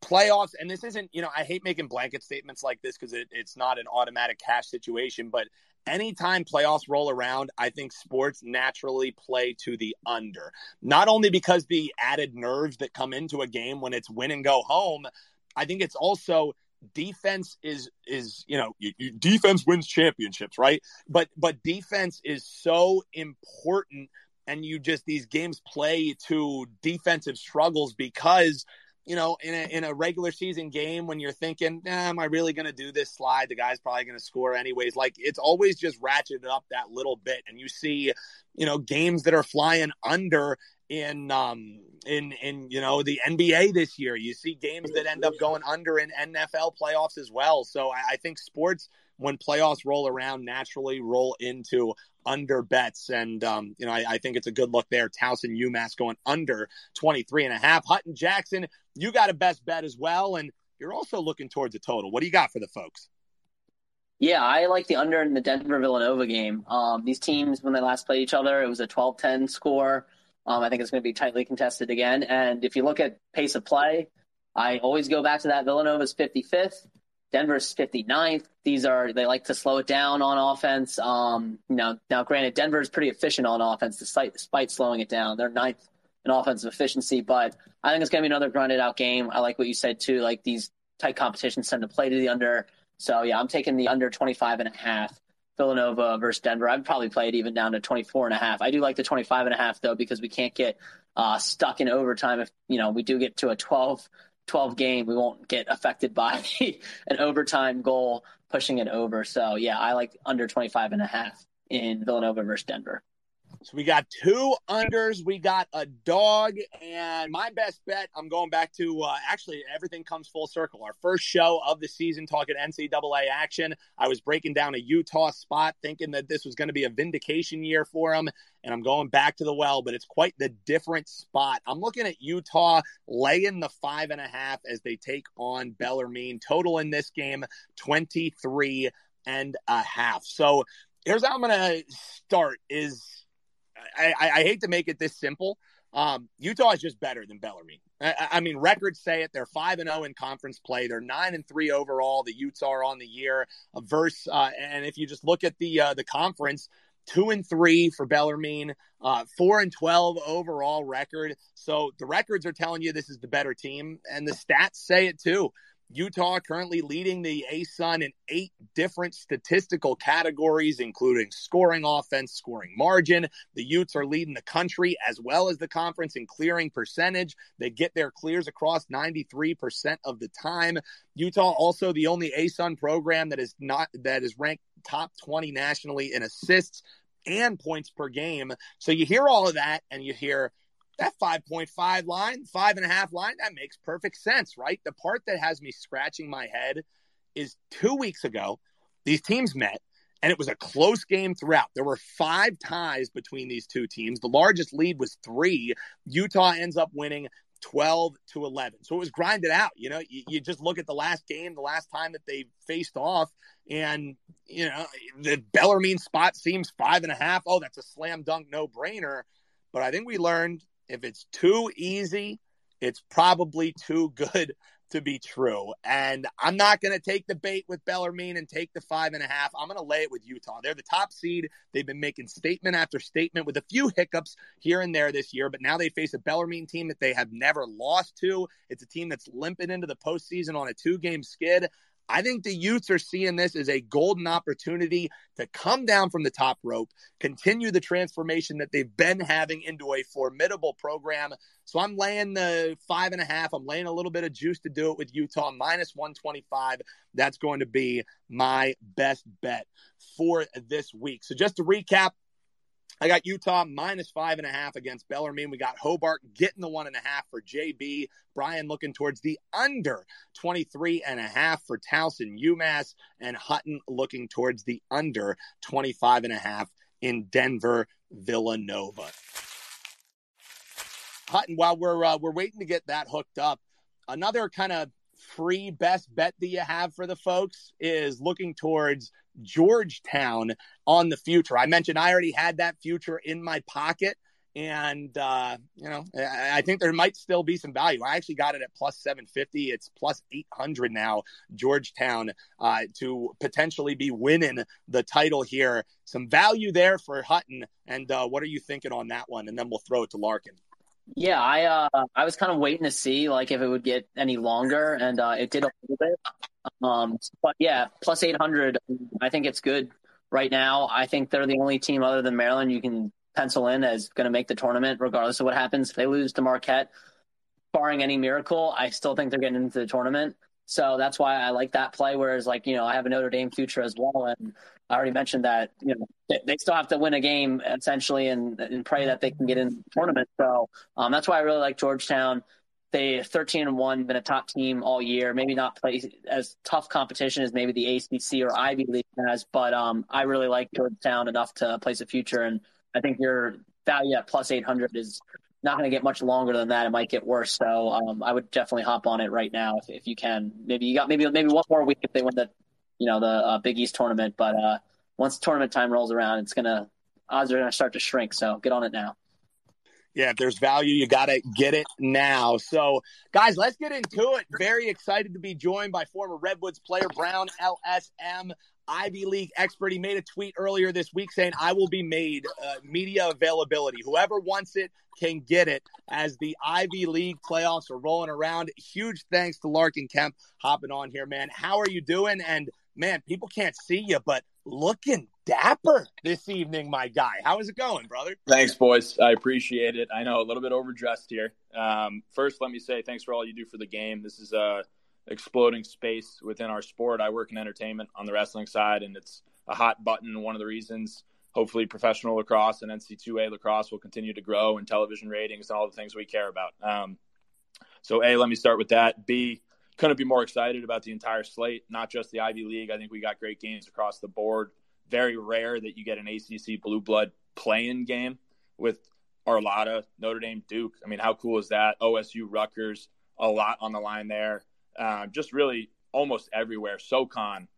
[SPEAKER 1] playoffs, and this isn't, you know, I hate making blanket statements like this because it, it's not an automatic cash situation, but anytime playoffs roll around, I think sports naturally play to the under. Not only because the added nerves that come into a game when it's win and go home, I think it's also defense is is you know you, you, defense wins championships right but but defense is so important and you just these games play to defensive struggles because you know, in a, in a regular season game when you're thinking, am I really going to do this slide? The guy's probably going to score anyways. Like it's always just ratcheted up that little bit. And you see, you know, games that are flying under in, um, in, in, you know, the NBA this year. You see games that end up going under in NFL playoffs as well. So I, I think sports, when playoffs roll around, naturally roll into under bets. And, um, you know, I, I, think it's a good look there. Towson UMass going under 23 and a half. Hutton Jackson, you got a best bet as well. And you're also looking towards a total. What do you got for the folks?
[SPEAKER 4] Yeah, I like the under in the Denver Villanova game. Um, these teams, when they last played each other, it was a 12 10 score. Um, I think it's going to be tightly contested again. And if you look at pace of play, I always go back to that. Villanova's 55th. Denver's 59th. These are they like to slow it down on offense. Um, now granted, Denver is pretty efficient on offense despite despite slowing it down. They're ninth in offensive efficiency, but I think it's going to be another grinded out game. I like what you said too. Like these tight competitions tend to play to the under. So yeah, I'm taking the under 25 and a half. Villanova versus Denver. I'd probably play it even down to 24 and a half. I do like the 25 and a half though because we can't get uh, stuck in overtime if you know we do get to a 12 12 game, we won't get affected by <laughs> an overtime goal pushing it over. So yeah, I like under 25 and a half in Villanova versus Denver.
[SPEAKER 1] So we got two unders, we got a dog, and my best bet. I'm going back to uh, actually everything comes full circle. Our first show of the season, talking NCAA action. I was breaking down a Utah spot, thinking that this was going to be a vindication year for them, and I'm going back to the well, but it's quite the different spot. I'm looking at Utah laying the five and a half as they take on Bellarmine. Total in this game 23 and a half. So here's how I'm going to start: is I, I, hate to make it this simple. Um, Utah is just better than Bellarmine. I, I, mean, records say it. They're five and zero oh in conference play. They're nine and three overall. The Utes are on the year. Verse, uh, and if you just look at the uh, the conference, two and three for Bellarmine, uh, four and twelve overall record. So the records are telling you this is the better team, and the stats say it too. Utah currently leading the ASUN in eight different statistical categories, including scoring offense, scoring margin. The Utes are leading the country as well as the conference in clearing percentage. They get their clears across 93% of the time. Utah also the only ASUN program that is not that is ranked top 20 nationally in assists and points per game. So you hear all of that and you hear that 5.5 line, five and a half line, that makes perfect sense, right? The part that has me scratching my head is two weeks ago, these teams met and it was a close game throughout. There were five ties between these two teams. The largest lead was three. Utah ends up winning 12 to 11. So it was grinded out. You know, you, you, just look at the last game, the last time that they faced off, and, you know, the Bellarmine spot seems five and a half. Oh, that's a slam dunk, no brainer. But I think we learned if it's too easy, it's probably too good <laughs> to be true. And I'm not going to take the bait with Bellarmine and take the five and a half. I'm going to lay it with Utah. They're the top seed. They've been making statement after statement with a few hiccups here and there this year, but now they face a Bellarmine team that they have never lost to. It's a team that's limping into the postseason on a two game skid. I think the Utes are seeing this as a golden opportunity to come down from the top rope, continue the transformation that they've been having into a formidable program. So I'm laying the five and a half. I'm laying a little bit of juice to do it with Utah, minus 125. That's going to be my best bet for this week. So just to recap, I got Utah minus five and a half against Bellarmine. We got Hobart getting the one and a half for JB. Brian looking towards the under 23 and a half for Towson UMass. And Hutton looking towards the under 25 and a half in Denver Villanova. Hutton, while we're uh, we're waiting to get that hooked up, another kind of free best bet that you have for the folks is looking towards Georgetown on the future. I mentioned I already had that future in my pocket. And, uh, you know, I think there might still be some value. I actually got it at plus 750. It's plus 800 now, Georgetown, uh, to potentially be winning the title here. Some value there for Hutton. And uh, what are you thinking on that one? And then we'll throw it to Larkin.
[SPEAKER 4] Yeah, I uh, I was kind of waiting to see like if it would get any longer, and uh, it did a little bit. Um, but yeah, plus eight hundred. I think it's good right now. I think they're the only team other than Maryland you can pencil in as going to make the tournament, regardless of what happens. If they lose to Marquette, barring any miracle, I still think they're getting into the tournament. So that's why I like that play. Whereas, like, you know, I have a Notre Dame future as well. And I already mentioned that, you know, they still have to win a game essentially and, and pray that they can get in the tournament. So um, that's why I really like Georgetown. They 13 and 1, been a top team all year. Maybe not play as tough competition as maybe the ACC or Ivy League has, but um, I really like Georgetown enough to place a future. And I think your value at plus 800 is not going to get much longer than that. It might get worse. So um, I would definitely hop on it right now if, if you can. Maybe you got maybe maybe one more week if they win the you know the uh, Big East tournament. But uh, once tournament time rolls around, it's gonna odds are gonna start to shrink. So get on it now.
[SPEAKER 1] Yeah, if there's value, you got to get it now. So, guys, let's get into it. Very excited to be joined by former Redwoods player Brown LSM. Ivy League expert. He made a tweet earlier this week saying, I will be made uh, media availability. Whoever wants it can get it as the Ivy League playoffs are rolling around. Huge thanks to Larkin Kemp hopping on here, man. How are you doing? And man, people can't see you, but looking dapper this evening, my guy. How is it going, brother?
[SPEAKER 5] Thanks, boys. I appreciate it. I know a little bit overdressed here. Um, first, let me say thanks for all you do for the game. This is uh, exploding space within our sport. I work in entertainment on the wrestling side, and it's a hot button. One of the reasons, hopefully, professional lacrosse and NC2A lacrosse will continue to grow and television ratings and all the things we care about. Um, so, A, let me start with that. B, couldn't be more excited about the entire slate, not just the Ivy League. I think we got great games across the board. Very rare that you get an ACC blue blood playing game with Arlotta, Notre Dame, Duke. I mean, how cool is that? OSU, Rutgers, a lot on the line there. Uh, just really almost everywhere. SoCon,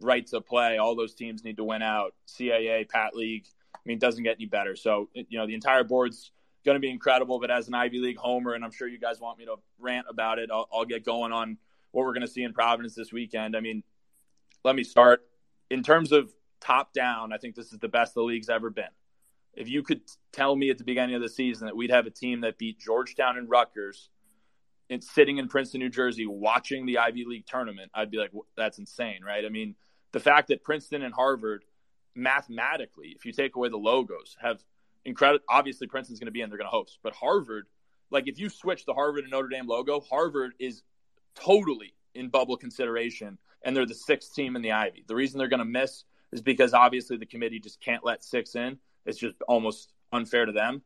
[SPEAKER 5] right to play. All those teams need to win out. CAA, Pat League. I mean, doesn't get any better. So, you know, the entire board's going to be incredible. But as an Ivy League homer, and I'm sure you guys want me to rant about it, I'll, I'll get going on what we're going to see in Providence this weekend. I mean, let me start. In terms of top down, I think this is the best the league's ever been. If you could tell me at the beginning of the season that we'd have a team that beat Georgetown and Rutgers – and sitting in Princeton, New Jersey, watching the Ivy League tournament, I'd be like, that's insane, right? I mean, the fact that Princeton and Harvard, mathematically, if you take away the logos, have incredible. Obviously, Princeton's going to be in; they're going to host. But Harvard, like if you switch the Harvard and Notre Dame logo, Harvard is totally in bubble consideration, and they're the sixth team in the Ivy. The reason they're going to miss is because obviously the committee just can't let six in. It's just almost unfair to them.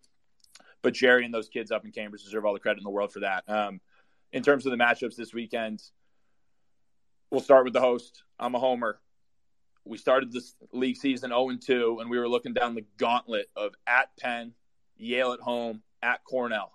[SPEAKER 5] But Jerry and those kids up in Cambridge deserve all the credit in the world for that. Um, in terms of the matchups this weekend, we'll start with the host. I'm a homer. We started this league season 0 and 2, and we were looking down the gauntlet of at Penn, Yale at home, at Cornell.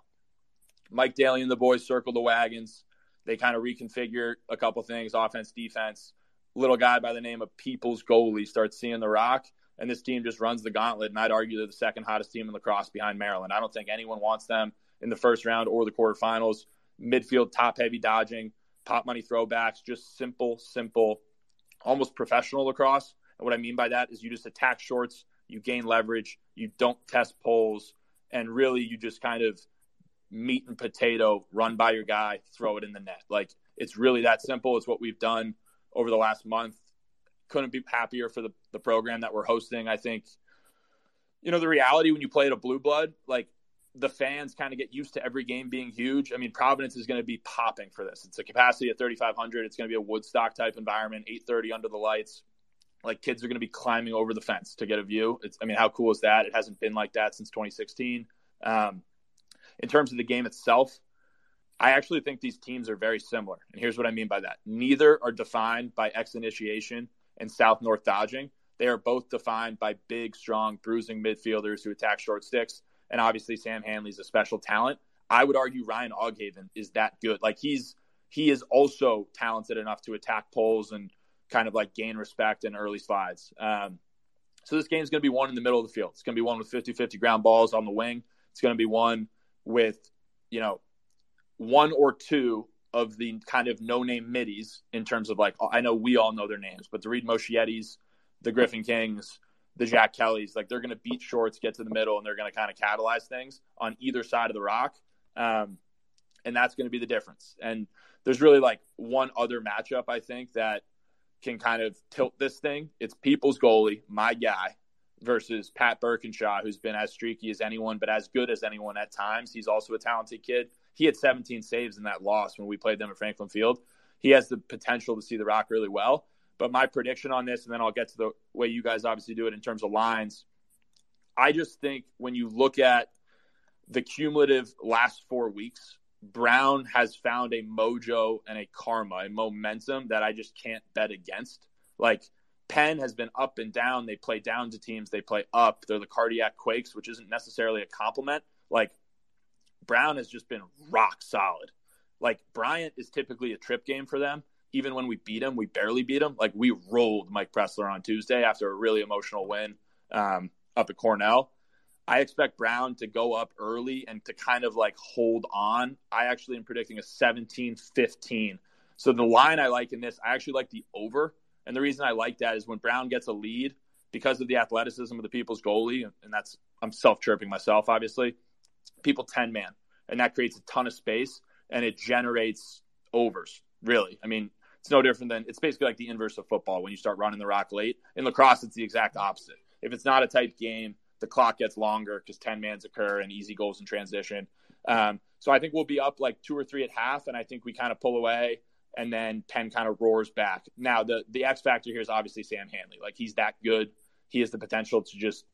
[SPEAKER 5] Mike Daly and the boys circled the wagons. They kind of reconfigure a couple things offense, defense. Little guy by the name of Peoples Goalie starts seeing the rock, and this team just runs the gauntlet. And I'd argue they're the second hottest team in lacrosse behind Maryland. I don't think anyone wants them in the first round or the quarterfinals midfield top heavy dodging. pop money throwbacks, just simple, simple, almost professional lacrosse. And what I mean by that is you just attack shorts, you gain leverage, you don't test poles, and really you just kind of meat and potato, run by your guy, throw it in the net. Like it's really that simple. It's what we've done over the last month. Couldn't be happier for the, the program that we're hosting. I think, you know, the reality when you play at a blue blood, like the fans kind of get used to every game being huge. I mean, Providence is going to be popping for this. It's a capacity of 3,500. It's going to be a Woodstock type environment, 8:30 under the lights. Like kids are going to be climbing over the fence to get a view. It's, I mean, how cool is that? It hasn't been like that since 2016. Um, in terms of the game itself, I actually think these teams are very similar. And here's what I mean by that: neither are defined by X initiation and South North dodging. They are both defined by big, strong, bruising midfielders who attack short sticks and obviously Sam Handley's a special talent. I would argue Ryan Aughavin is that good. Like he's he is also talented enough to attack poles and kind of like gain respect in early slides. Um, so this game is going to be one in the middle of the field. It's going to be one with 50-50 ground balls on the wing. It's going to be one with, you know, one or two of the kind of no-name middies in terms of like I know we all know their names, but the Reed Moschettes, the Griffin Kings, the Jack Kellys. Like they're going to beat shorts, get to the middle, and they're going to kind of catalyze things on either side of the rock. Um, and that's going to be the difference. And there's really like one other matchup I think that can kind of tilt this thing. It's People's goalie, my guy, versus Pat Burkinshaw, who's been as streaky as anyone, but as good as anyone at times. He's also a talented kid. He had 17 saves in that loss when we played them at Franklin Field. He has the potential to see the rock really well. But my prediction on this, and then I'll get to the way you guys obviously do it in terms of lines. I just think when you look at the cumulative last four weeks, Brown has found a mojo and a karma, a momentum that I just can't bet against. Like Penn has been up and down. They play down to teams, they play up. They're the cardiac quakes, which isn't necessarily a compliment. Like Brown has just been rock solid. Like Bryant is typically a trip game for them even when we beat him, we barely beat him. Like we rolled Mike Pressler on Tuesday after a really emotional win um, up at Cornell. I expect Brown to go up early and to kind of like hold on. I actually am predicting a 17 15. So the line I like in this, I actually like the over. And the reason I like that is when Brown gets a lead because of the athleticism of the people's goalie, and that's, I'm self chirping myself, obviously, people 10 man. And that creates a ton of space and it generates overs, really. I mean, it's no different than it's basically like the inverse of football when you start running the rock late. In lacrosse, it's the exact opposite. If it's not a tight game, the clock gets longer because 10 mans occur and easy goals in transition. Um, so I think we'll be up like two or three at half, and I think we kind of pull away, and then Penn kind of roars back. Now the the X factor here is obviously Sam Handley. Like he's that good. He has the potential to just.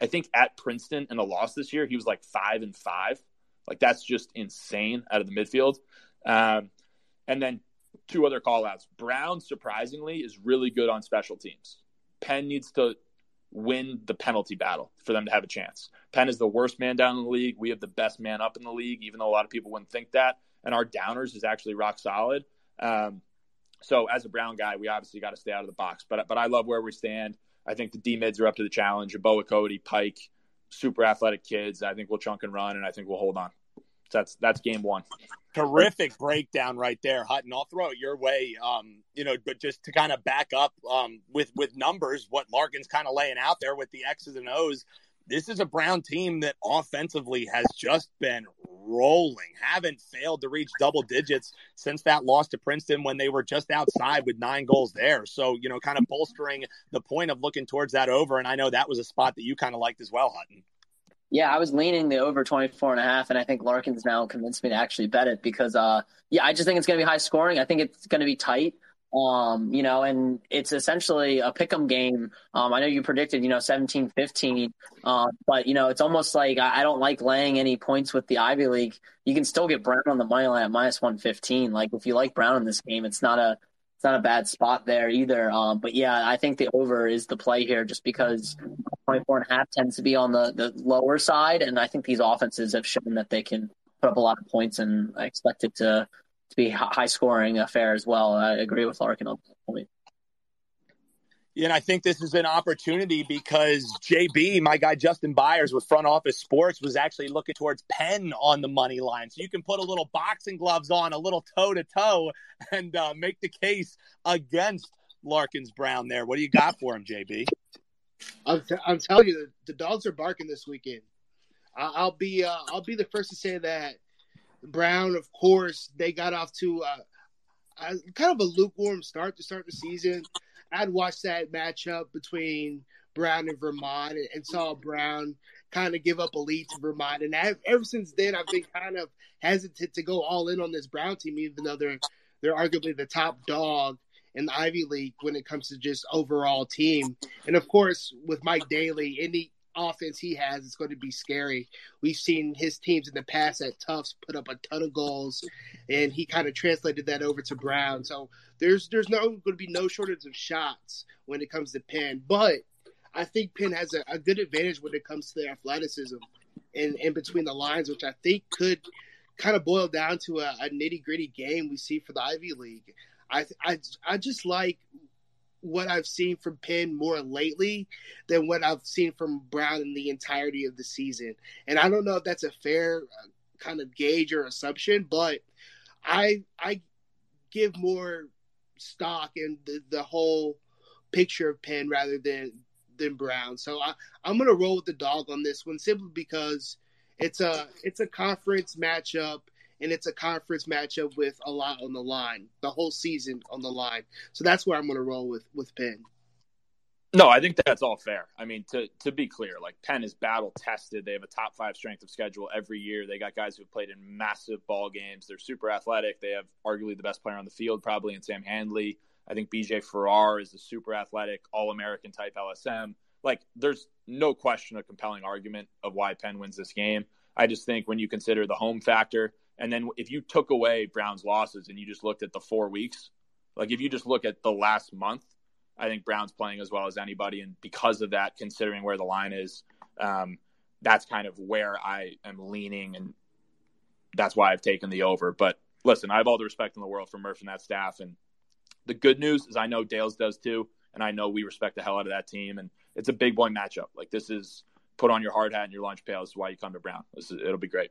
[SPEAKER 5] I think at Princeton in the loss this year, he was like five and five. Like that's just insane out of the midfield. Um, and then two other call outs. Brown, surprisingly, is really good on special teams. Penn needs to win the penalty battle for them to have a chance. Penn is the worst man down in the league. We have the best man up in the league, even though a lot of people wouldn't think that. And our downers is actually rock solid. Um, so as a Brown guy, we obviously got to stay out of the box. But but I love where we stand. I think the D mids are up to the challenge. Boa Cody, Pike, super athletic kids. I think we'll chunk and run, and I think we'll hold on. That's that's game one
[SPEAKER 1] terrific breakdown right there, Hutton. I'll throw it your way. Um, you know, but just to kind of back up um, with with numbers, what Larkin's kind of laying out there with the X's and O's. This is a Brown team that offensively has just been rolling. Haven't failed to reach double digits since that loss to Princeton when they were just outside with nine goals there. So, you know, kind of bolstering the point of looking towards that over. And I know that was a spot that you kind of liked as well, Hutton.
[SPEAKER 4] Yeah, I was leaning the over 24 and a half, and I think Larkin's now convinced me to actually bet it because, uh, yeah, I just think it's going to be high scoring. I think it's going to be tight. Um, you know, and it's essentially a pick 'em game. Um, I know you predicted, you know, 17 15, uh, but, you know, it's almost like I, I, don't like laying any points with the Ivy League. You can still get Brown on the money line at minus 115. Like, if you like Brown in this game, it's not a it's not a bad spot there either. Um, but yeah, I think the over is the play here just because 24 and a half tends to be on the, the lower side. And I think these offenses have shown that they can put up a lot of points and I expect it to, to be high scoring affair as well. I agree with Larkin on that point.
[SPEAKER 1] And I think this is an opportunity because JB, my guy Justin Byers with Front Office Sports, was actually looking towards Penn on the money line. So you can put a little boxing gloves on, a little toe to toe, and uh, make the case against Larkins Brown there. What do you got for him, JB?
[SPEAKER 2] I'm, t- I'm telling you, the, the, dogs are barking this weekend. I- will be uh, I'll be the first to say that Brown, of course, they got off to uh, a, kind of a lukewarm start to start the season. I'd watched that matchup between Brown and Vermont and, and saw Brown kind of give up a lead to Vermont. And I've, ever since then, I've been kind of hesitant to go all in on this Brown team, even though they're they're arguably the top dog in the Ivy League when it comes to just overall team. And of course, with Mike Daly, any offense he has is going to be scary. We've seen his teams in the past at Tufts put up a ton of goals, and he kind of translated that over to Brown. So there's there's no going to be no shortage of shots when it comes to Penn, but I think Penn has a, a good advantage when it comes to their athleticism and in between the lines, which I think could kind of boil down to a, a nitty gritty game we see for the Ivy League. I, I I just like what I've seen from Penn more lately than what I've seen from Brown in the entirety of the season. And I don't know if that's a fair uh, kind of gauge or assumption, but I I give more stock in the, the whole picture of Penn rather than than Brown. So I, I'm gonna roll with the dog on this one simply because it's a it's a conference matchup and it's a conference matchup with a lot on the line, the whole season on the line. So that's where I'm going to roll with with Penn.
[SPEAKER 5] No, I think that's all fair. I mean, to to be clear, like Penn is battle tested. They have a top five strength of schedule every year. They got guys who've played in massive ball games. They're super athletic. They have arguably the best player on the field, probably in Sam Handley. I think BJ Farrar is a super athletic, all American type LSM. Like, there's no question a compelling argument of why Penn wins this game. I just think when you consider the home factor, and then if you took away Brown's losses and you just looked at the four weeks, like if you just look at the last month, I think Brown's playing as well as anybody. And because of that, considering where the line is, um, that's kind of where I am leaning. And that's why I've taken the over. But listen, I have all the respect in the world for Murph and that staff. And the good news is I know Dales does too. And I know we respect the hell out of that team. And it's a big boy matchup. Like this is put on your hard hat and your lunch pail. This is why you come to Brown. Is, it'll be great.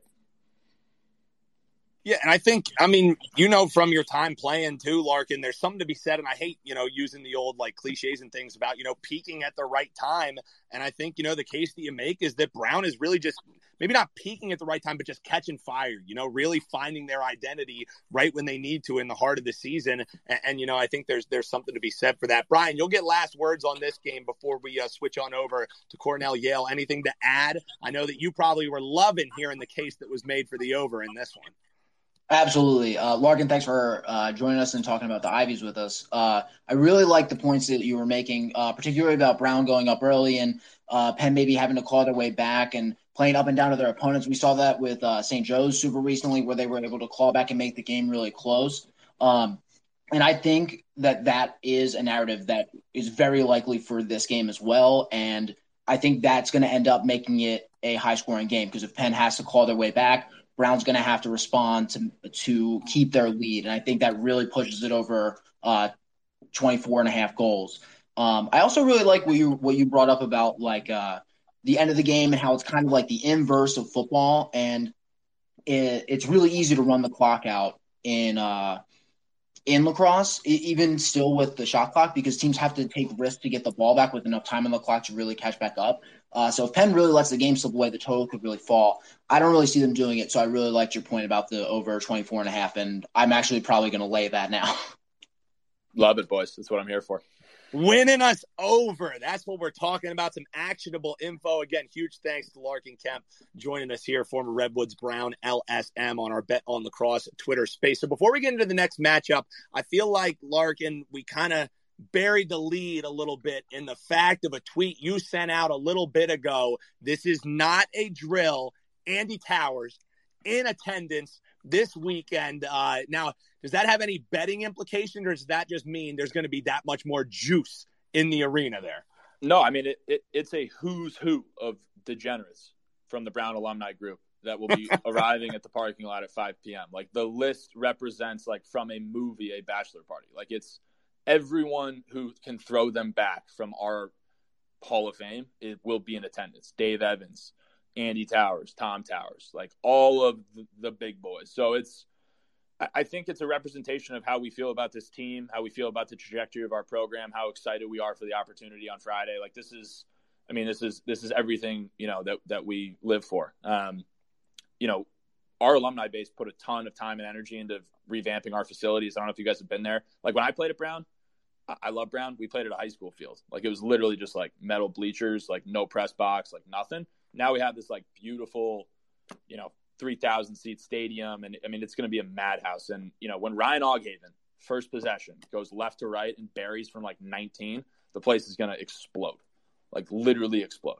[SPEAKER 1] Yeah, and I think I mean you know from your time playing too, Larkin. There's something to be said, and I hate you know using the old like cliches and things about you know peaking at the right time. And I think you know the case that you make is that Brown is really just maybe not peaking at the right time, but just catching fire. You know, really finding their identity right when they need to in the heart of the season. And, and you know, I think there's there's something to be said for that. Brian, you'll get last words on this game before we uh, switch on over to Cornell Yale. Anything to add? I know that you probably were loving hearing the case that was made for the over in this one.
[SPEAKER 3] Absolutely. Uh, Larkin, thanks for uh, joining us and talking about the Ivies with us. Uh, I really like the points that you were making, uh, particularly about Brown going up early and uh, Penn maybe having to claw their way back and playing up and down to their opponents. We saw that with uh, St. Joe's super recently, where they were able to claw back and make the game really close. Um, and I think that that is a narrative that is very likely for this game as well. And I think that's going to end up making it a high scoring game because if Penn has to claw their way back, Brown's going to have to respond to to keep their lead, and I think that really pushes it over uh, 24 and a half goals. Um, I also really like what you what you brought up about like uh, the end of the game and how it's kind of like the inverse of football, and it, it's really easy to run the clock out in uh, in lacrosse, even still with the shot clock, because teams have to take risks to get the ball back with enough time on the clock to really catch back up. Uh, so if Penn really lets the game slip away, the total could really fall. I don't really see them doing it, so I really liked your point about the over 24 and a half, and I'm actually probably going to lay that now. <laughs>
[SPEAKER 5] Love it, boys. That's what I'm here for.
[SPEAKER 1] Winning us over. That's what we're talking about. Some actionable info. Again, huge thanks to Larkin Kemp joining us here, former Redwoods Brown LSM on our Bet on Lacrosse Twitter space. So before we get into the next matchup, I feel like Larkin, we kind of – buried the lead a little bit in the fact of a tweet you sent out a little bit ago. This is not a drill. Andy Towers in attendance this weekend. Uh, now, does that have any betting implications, or does that just mean there's going to be that much more juice in the arena there?
[SPEAKER 5] No, I mean it, it, it's a who's who of degenerates from the Brown alumni group that will be <laughs> arriving at the parking lot at 5 p.m. Like the list represents like from a movie, a bachelor party. Like it's everyone who can throw them back from our Hall of Fame it will be in attendance. Dave Evans, Andy Towers, Tom Towers, like all of the, big boys. So it's I think it's a representation of how we feel about this team, how we feel about the trajectory of our program, how excited we are for the opportunity on Friday. Like this is, I mean, this is this is everything you know that that we live for. Um, you know, our alumni base put a ton of time and energy into revamping our facilities. I don't know if you guys have been there. Like when I played at Brown, I love Brown. We played at a high school field. Like it was literally just like metal bleachers, like no press box, like nothing. Now we have this like beautiful, you know, 3,000 seat stadium. And I mean, it's going to be a madhouse. And, you know, when Ryan Aughavin, first possession, goes left to right and buries from like 19, the place is going to explode, like literally explode.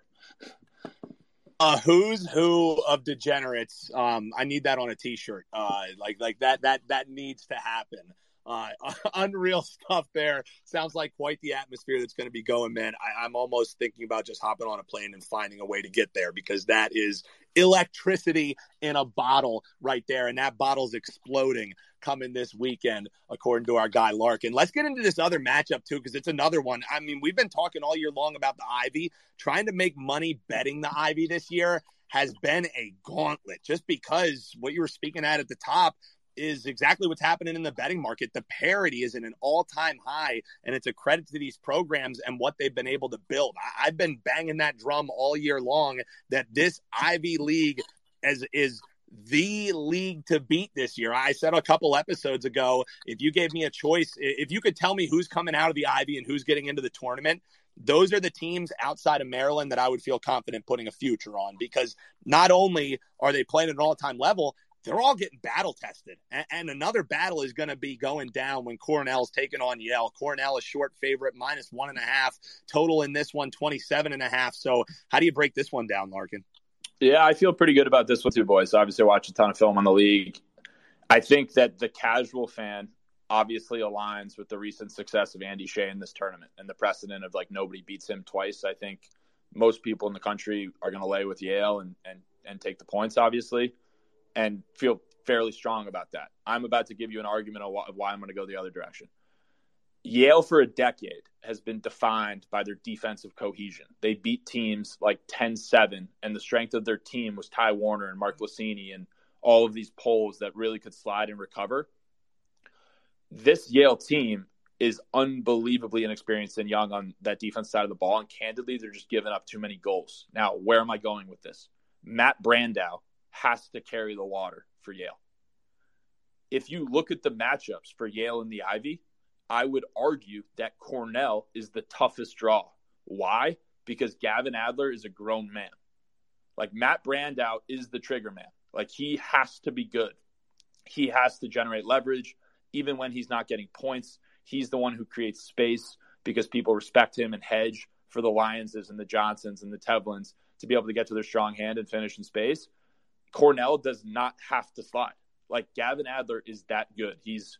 [SPEAKER 1] Uh, who's who of degenerates? Um, I need that on a T-shirt. Uh, like like that that that needs to happen. Uh, <laughs> unreal stuff there. Sounds like quite the atmosphere that's going to be going, man. I, I'm almost thinking about just hopping on a plane and finding a way to get there because that is electricity in a bottle right there. And that bottle's exploding coming this weekend, according to our guy Larkin. Let's get into this other matchup, too, because it's another one. I mean, we've been talking all year long about the Ivy. Trying to make money betting the Ivy this year has been a gauntlet just because what you were speaking at at the top is exactly what's happening in the betting market. The parity is in an all time high, and it's a credit to these programs and what they've been able to build. I- have been banging that drum all year long that this Ivy League is, is the league to beat this year. I said a couple episodes ago if you gave me a choice, if you could tell me who's coming out of the Ivy and who's getting into the tournament, those are the teams outside of Maryland that I would feel confident putting a future on because not only are they playing at an all time level, they're all getting battle tested. And, and another battle is going to be going down when Cornell's taking on Yale. Cornell is short favorite, minus one and a half. Total in this one, 27 and a half. So how do you break this one down, Larkin?
[SPEAKER 5] Yeah, I feel pretty good about this one too, boys. Obviously, I watch a ton of film on the league. I think that the casual fan obviously aligns with the recent success of Andy Shay in this tournament and the precedent of like nobody beats him twice. I think most people in the country are going to lay with Yale and, and, and take the points, obviously and feel fairly strong about that. I'm about to give you an argument of why I'm going to go the other direction. Yale for a decade has been defined by their defensive cohesion. They beat teams like 10 7, and the strength of their team was Ty Warner and Mark Lasini and all of these poles that really could slide and recover. This Yale team is unbelievably inexperienced and young on that defense side of the ball, and candidly, they're just giving up too many goals. Now, where am I going with this? Matt Brandau has to carry the water for Yale. If you look at the matchups for Yale and the Ivy, I would argue that Cornell is the toughest draw. Why? Because Gavin Adler is a grown man. Like Matt Brandau is the trigger man. Like he has to be good. He has to generate leverage. Even when he's not getting points, he's the one who creates space because people respect him and hedge for the Lyonses and the Johnsons and the Tevlins to be able to get to their strong hand and finish in space. Cornell does not have to slide. Like Gavin Adler is that good. He's,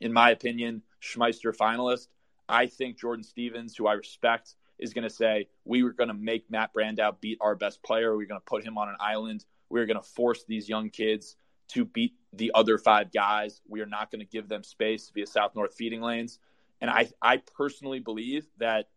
[SPEAKER 5] in my opinion, Schmeisser finalist. I think Jordan Stevens, who I respect, is going to say, We were going to make Matt Brandau beat our best player. We're going to put him on an island. We're going to force these young kids to beat the other five guys. We are not going to give them space via South North feeding lanes. And I, I personally believe that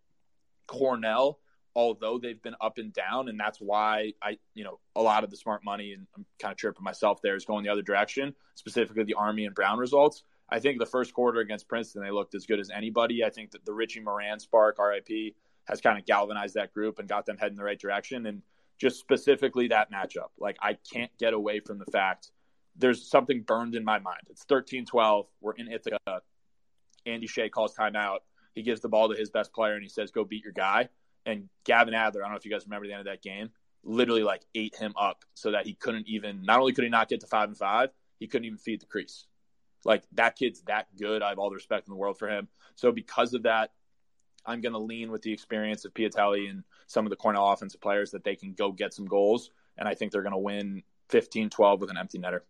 [SPEAKER 5] Cornell although they've been up and down, and that's why I, you know, a lot of the smart money, and I'm kind of tripping myself there, is going the other direction, specifically the Army and Brown results. I think the first quarter against Princeton, they looked as good as anybody. I think that the Richie Moran spark, RIP, has kind of galvanized that group and got them heading the right direction. And just specifically that matchup, like I can't get away from the fact there's something burned in my mind. It's 13 12. We're in Ithaca. Andy Shay calls timeout. He gives the ball to his best player and he says, Go beat your guy and Gavin Adler, I don't know if you guys remember the end of that game, literally like ate him up so that he couldn't even not only could he not get to five and five, he couldn't even feed the crease. Like that kid's that good. I have all the respect in the world for him. So because of that, I'm going to lean with the experience of Piatelli and some of the Cornell offensive players that they can go get some goals. And I think they're going to win 15 12 with an empty netter.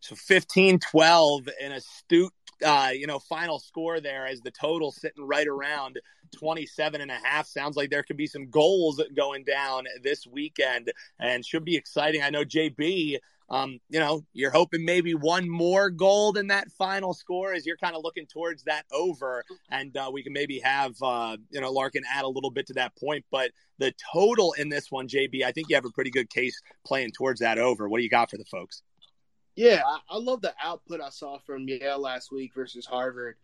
[SPEAKER 1] So 15 12, an astute uh, you know, final score there as the total sitting right around 27 and a half. Sounds like there could be some goals going down this weekend and should be exciting. I know JB um, you know, you're hoping maybe one more goal in that final score as you're kind of looking towards that over, and uh, we can maybe have uh, you know Larkin add a little bit to that point. But the total in this one, JB, I think you have a pretty good case playing towards that over. What do you got for the folks?
[SPEAKER 2] Yeah, I, I love the output I saw from Yale last week versus Harvard.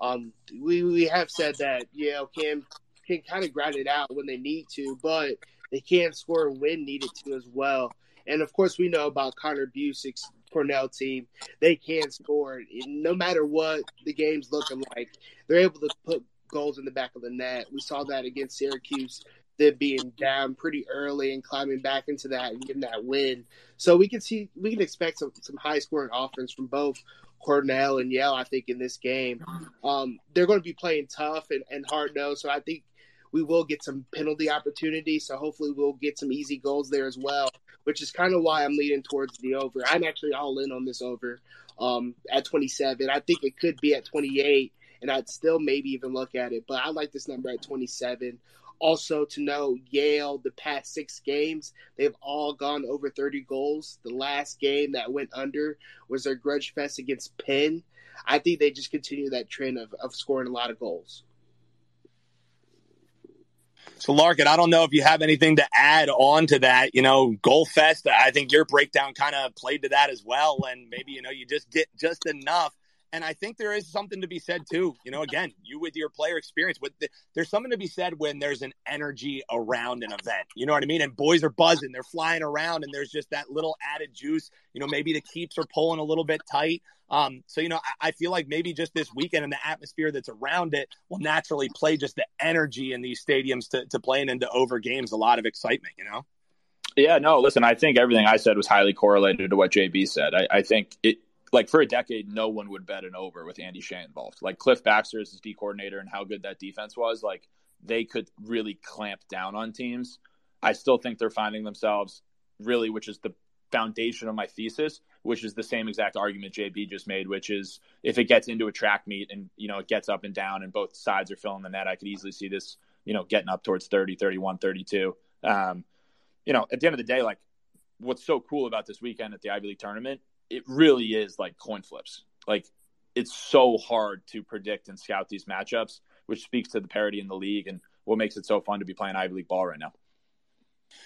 [SPEAKER 2] Um, we we have said that Yale can can kind of grind it out when they need to, but they can score when needed to as well. And of course, we know about Connor Buczek's Cornell team. They can score no matter what the game's looking like. They're able to put goals in the back of the net. We saw that against Syracuse, them being down pretty early and climbing back into that and getting that win. So we can see we can expect some, some high scoring offense from both Cornell and Yale. I think in this game, um, they're going to be playing tough and, and hard nosed. So I think we will get some penalty opportunities. So hopefully we'll get some easy goals there as well which is kind of why I'm leaning towards the over. I'm actually all in on this over um, at 27. I think it could be at 28, and I'd still maybe even look at it, but I like this number at 27. Also, to know Yale, the past six games, they've all gone over 30 goals. The last game that went under was their grudge fest against Penn. I think they just continue that trend of, of scoring a lot of goals.
[SPEAKER 1] So, Larkin, I don't know if you have anything to add on to that. You know, Goal Fest, I think your breakdown kind of played to that as well. And maybe, you know, you just get just enough. And I think there is something to be said too. You know, again, you with your player experience, with the, there's something to be said when there's an energy around an event. You know what I mean? And boys are buzzing, they're flying around, and there's just that little added juice. You know, maybe the keeps are pulling a little bit tight. Um, so, you know, I, I, feel like maybe just this weekend and the atmosphere that's around it will naturally play just the energy in these stadiums to, to playing into over games, a lot of excitement, you know?
[SPEAKER 5] Yeah, no, listen, I think everything I said was highly correlated to what JB said. I, I think it, like for a decade, no one would bet an over with Andy Shay involved. Like Cliff Baxter as his D coordinator and how good that defense was, like they could really clamp down on teams. I still think they're finding themselves really, which is the foundation of my thesis, which is the same exact argument JB just made, which is if it gets into a track meet and, you know, it gets up and down and both sides are filling the net, I could easily see this, you know, getting up towards 30, 31, 32. Um, you know, at the end of the day, like what's so cool about this weekend at the Ivy League tournament, it really is like coin flips. Like it's so hard to predict and scout these matchups, which speaks to the parity in the league and what makes it so fun to be playing Ivy League ball right now.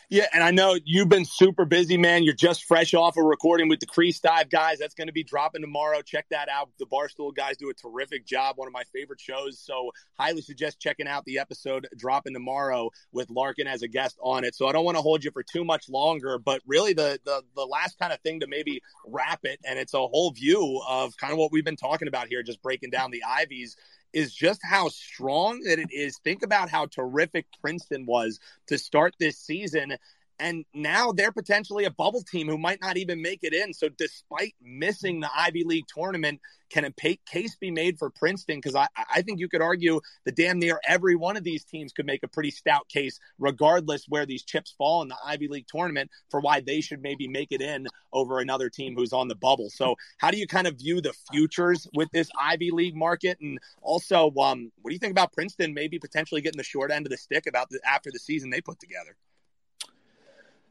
[SPEAKER 1] Yeah, and I know you've been super busy, man. You're just fresh off a recording with the Crease Dive guys. That's going to be dropping tomorrow. Check that out. The Barstool guys do a terrific job. One of my favorite shows. So, highly suggest checking out the episode dropping tomorrow with Larkin as a guest on it. So, I don't want to hold you for too much longer, but really the the the last kind of thing to maybe wrap it, and it's a whole view of kind of what we've been talking about here, just breaking down the Ivies is just how strong that it is. Think about how terrific Princeton was to start this season. And now they're potentially a bubble team who might not even make it in. So, despite missing the Ivy League tournament, can a case be made for Princeton? Because I, I think you could argue that damn near every one of these teams could make a pretty stout case, regardless where these chips fall in the Ivy League tournament, for why they should maybe make it in over another team who's on the bubble. So, how do you kind of view the futures with this Ivy League market? And also, um, what do you think about Princeton maybe potentially getting the short end of the stick about the, after the season they put together?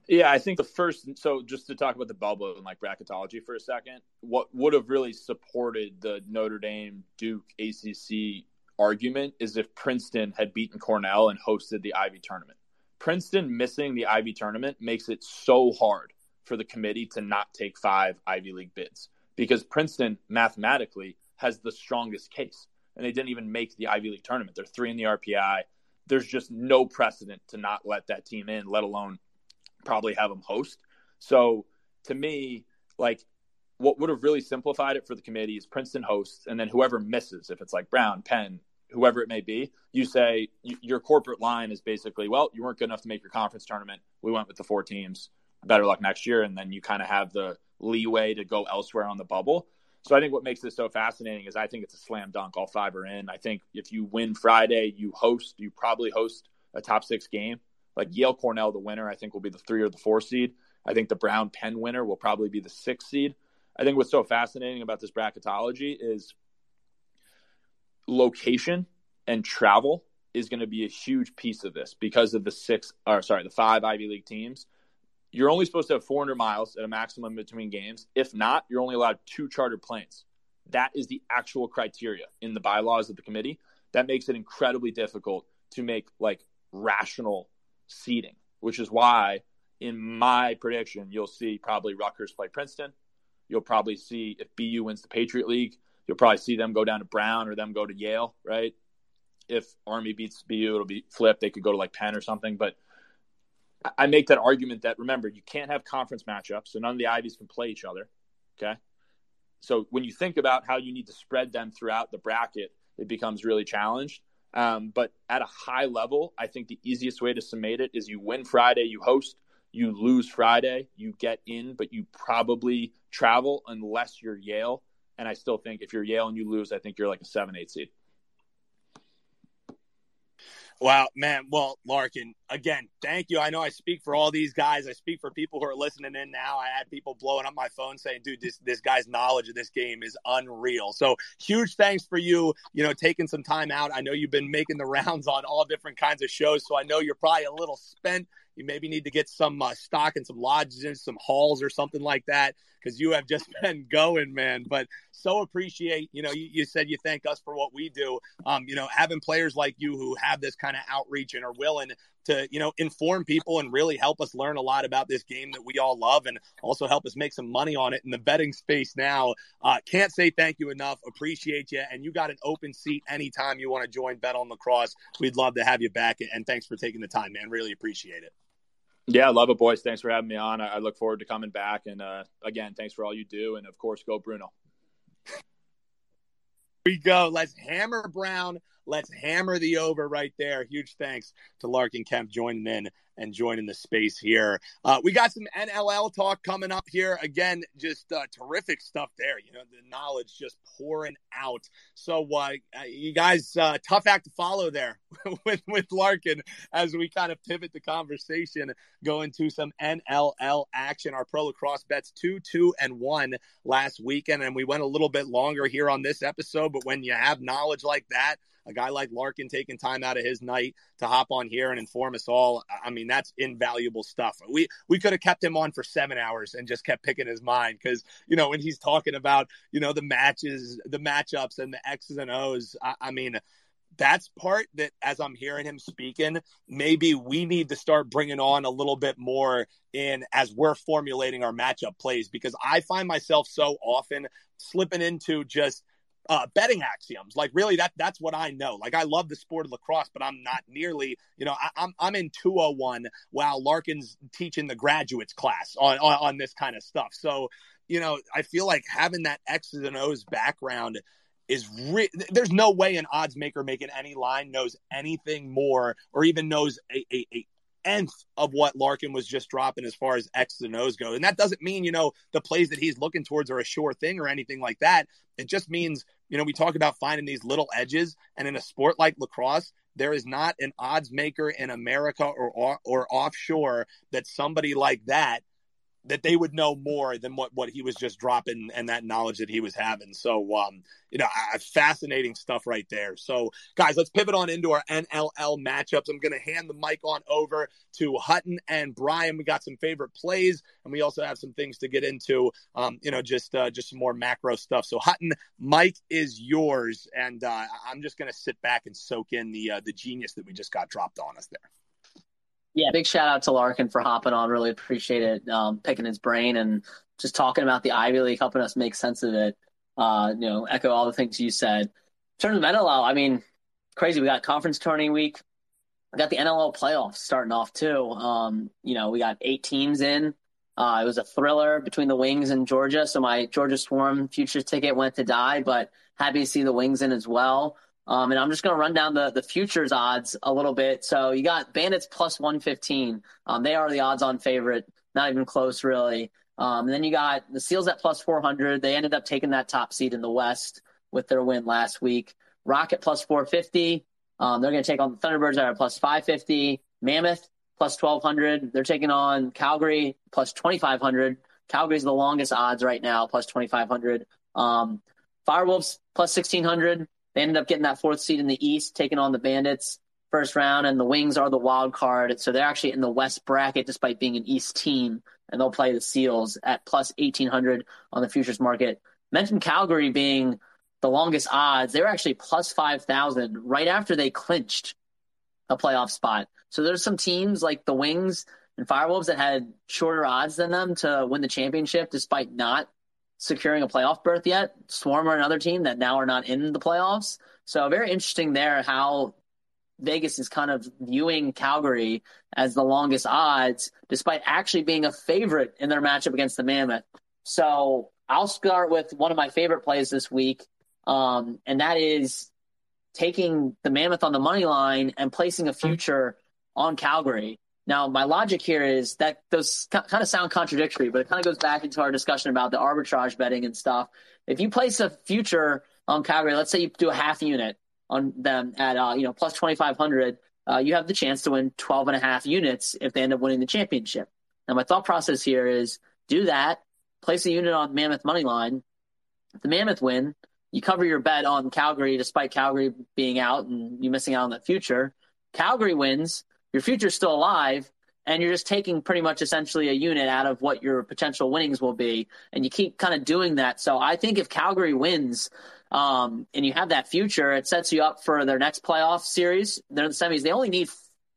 [SPEAKER 5] Yeah, I think the first. So just to talk about the bubble and like bracketology for a second, what would have really supported the Notre Dame Duke ACC argument is if Princeton had beaten Cornell and hosted the Ivy tournament. Princeton missing the Ivy tournament makes it so hard for the committee to not take five Ivy League bids because Princeton mathematically has the strongest case, and they didn't even make the Ivy League tournament. They're three in the RPI. There's just no precedent to not let that team in, let alone probably have them host. So to me, like what would have really simplified it for the committee is Princeton hosts, and then whoever misses, if it's like Brown, Penn, whoever it may be, you say your corporate line is basically, well, you weren't good enough to make your conference tournament. We went with the four teams. Better luck next year, and then you kind of have the leeway to go elsewhere on the bubble. So I think what makes this so fascinating is I think it's a slam dunk. All five are in. I think if you win Friday, you host. You probably host a top six game like Yale Cornell, the winner, I think will be the three or the four seed. I think the Brown Penn winner will probably be the six seed. I think what's so fascinating about this bracketology is location and travel is going to be a huge piece of this because of the six or sorry, the five Ivy League teams. You're only supposed to have 400 miles at a maximum between games. If not, you're only allowed two chartered planes. That is the actual criteria in the bylaws of the committee. That makes it incredibly difficult to make like rational seating, which is why in my prediction, you'll see probably Rutgers play Princeton. You'll probably see if BU wins the Patriot League, you'll probably see them go down to Brown or them go to Yale, right? If Army beats BU, it'll be flipped. They could go to like Penn or something. But I make that argument that remember, you can't have conference matchups, so none of the Ivies can play each other. Okay. So when you think about how you need to spread them throughout the bracket, it becomes really challenged. Um, but at a high level, I think the easiest way to summate it is you win Friday, you host, you lose Friday, you get in, but you probably travel unless you're Yale. And I still think if you're Yale and you lose, I think you're like a seven, eight seed.
[SPEAKER 1] Wow, man. Well, Larkin, again, thank you. I know I speak for all these guys. I speak for people who are listening in now. I had people blowing up my phone saying, dude, this, this guy's knowledge of this game is unreal. So huge thanks for you, you know, taking some time out. I know you've been making the <laughs> rounds on all different kinds of shows. So I know you're probably a little spent you maybe need to get some uh, stock and some lodges, and some halls or something like that because you have just <laughs> been going, man. But so appreciate, you know, you, you, said you thank us for what we do. Um, you know, having players like you who have this kind of outreach and are willing to, you know, inform people and really help us learn a lot about this game that we all love and also help us make some money on it in the betting space now. Uh, can't say thank you enough. Appreciate you. And you got an open seat anytime you want to join Bet on Lacrosse. We'd love to have you back. And thanks for taking the time, man. Really appreciate it.
[SPEAKER 5] Yeah, love it, boys. Thanks for having me on. I, I look forward to coming back. And uh, again, thanks for all you do. And of course, go Bruno.
[SPEAKER 1] we go. Let's hammer Brown. Let's hammer the over right there. Huge thanks to Larkin Kemp joining in and joining the space here. Uh, we got some NLL talk coming up here. Again, just uh, terrific stuff there. You know, the knowledge just pouring out. So, uh, you guys, uh, tough act to follow there <laughs> with, with Larkin as we kind of pivot the conversation, go into some NLL action. Our pro lacrosse bets two, two, and one last weekend. And we went a little bit longer here on this episode. But when you have knowledge like that, a guy like Larkin taking time out of his night to hop on here and inform us all. I mean, that's invaluable stuff. We we could have kept him on for seven hours and just kept picking his mind because you know when he's talking about you know the matches, the matchups, and the X's and O's. I, I mean that's part that as I'm hearing him speaking, maybe we need to start bringing on a little bit more in as we're formulating our matchup plays because I find myself so often slipping into just uh, betting axioms. Like really, that that's what I know. Like I love the sport of lacrosse, but I'm not nearly. You know, I, am I'm, I'm in 201 while Larkin's teaching the graduates class on, on on this kind of stuff. So you know, I feel like having that X's and O's background is re- there's no way an odds maker making any line knows anything more or even knows a, a, a nth of what Larkin was just dropping as far as X's and O's go. And that doesn't mean, you know, the plays that he's looking towards are a sure thing or anything like that. It just means you know, we talk about finding these little edges, and in a sport like lacrosse, there is not an odds maker in America or or, or offshore that somebody like that that they would know more than what, what he was just dropping and that knowledge that he was having. So, um, you know, fascinating stuff right there. So, guys, let's pivot on into our NLL matchups. I'm going to hand the mic on over to Hutton and Brian. We got some favorite plays, and we also have some things to get into. Um, you know, just uh, just some more macro stuff. So, Hutton, Mike is yours, and uh, I'm just going to sit back and soak in the uh, the genius that we just got dropped on us there.
[SPEAKER 4] Yeah, big shout out to Larkin for hopping on. Really appreciate it, um, picking his brain and just talking about the Ivy League, helping us make sense of it. Uh, you know, echo all the things you said. In terms of NLL, I mean, crazy. We got conference tourney week. We got the NLL playoffs starting off too. Um, you know, we got eight teams in. Uh, it was a thriller between the Wings and Georgia. So my Georgia Swarm futures ticket went to die, but happy to see the Wings in as well. Um, and I'm just going to run down the, the futures odds a little bit. So you got Bandits plus 115. Um, they are the odds on favorite, not even close, really. Um, and then you got the Seals at plus 400. They ended up taking that top seed in the West with their win last week. Rocket plus 450. Um, they're going to take on the Thunderbirds that are plus 550. Mammoth plus 1200. They're taking on Calgary plus 2500. Calgary's the longest odds right now, plus 2500. Um, Firewolves plus 1600. They ended up getting that fourth seed in the East, taking on the Bandits first round, and the Wings are the wild card. So they're actually in the West bracket despite being an East team, and they'll play the Seals at plus 1800 on the futures market. Mentioned Calgary being the longest odds. They were actually plus 5,000 right after they clinched a playoff spot. So there's some teams like the Wings and Firewolves that had shorter odds than them to win the championship despite not securing a playoff berth yet. Swarm are another team that now are not in the playoffs. So very interesting there how Vegas is kind of viewing Calgary as the longest odds, despite actually being a favorite in their matchup against the Mammoth. So I'll start with one of my favorite plays this week, um, and that is taking the Mammoth on the money line and placing a future on Calgary. Now, my logic here is that those kind of sound contradictory, but it kind of goes back into our discussion about the arbitrage betting and stuff. If you place a future on Calgary, let's say you do a half unit on them at uh, you know plus 2500 uh, you have the chance to win 12 and a half units if they end up winning the championship. Now my thought process here is do that place a unit on mammoth money line if the mammoth win you cover your bet on calgary despite calgary being out and you missing out on the future. Calgary wins your future's still alive and you're just taking pretty much essentially a unit out of what your potential winnings will be and you keep kind of doing that so i think if calgary wins um, and you have that future, it sets you up for their next playoff series. They're in the semis. They only need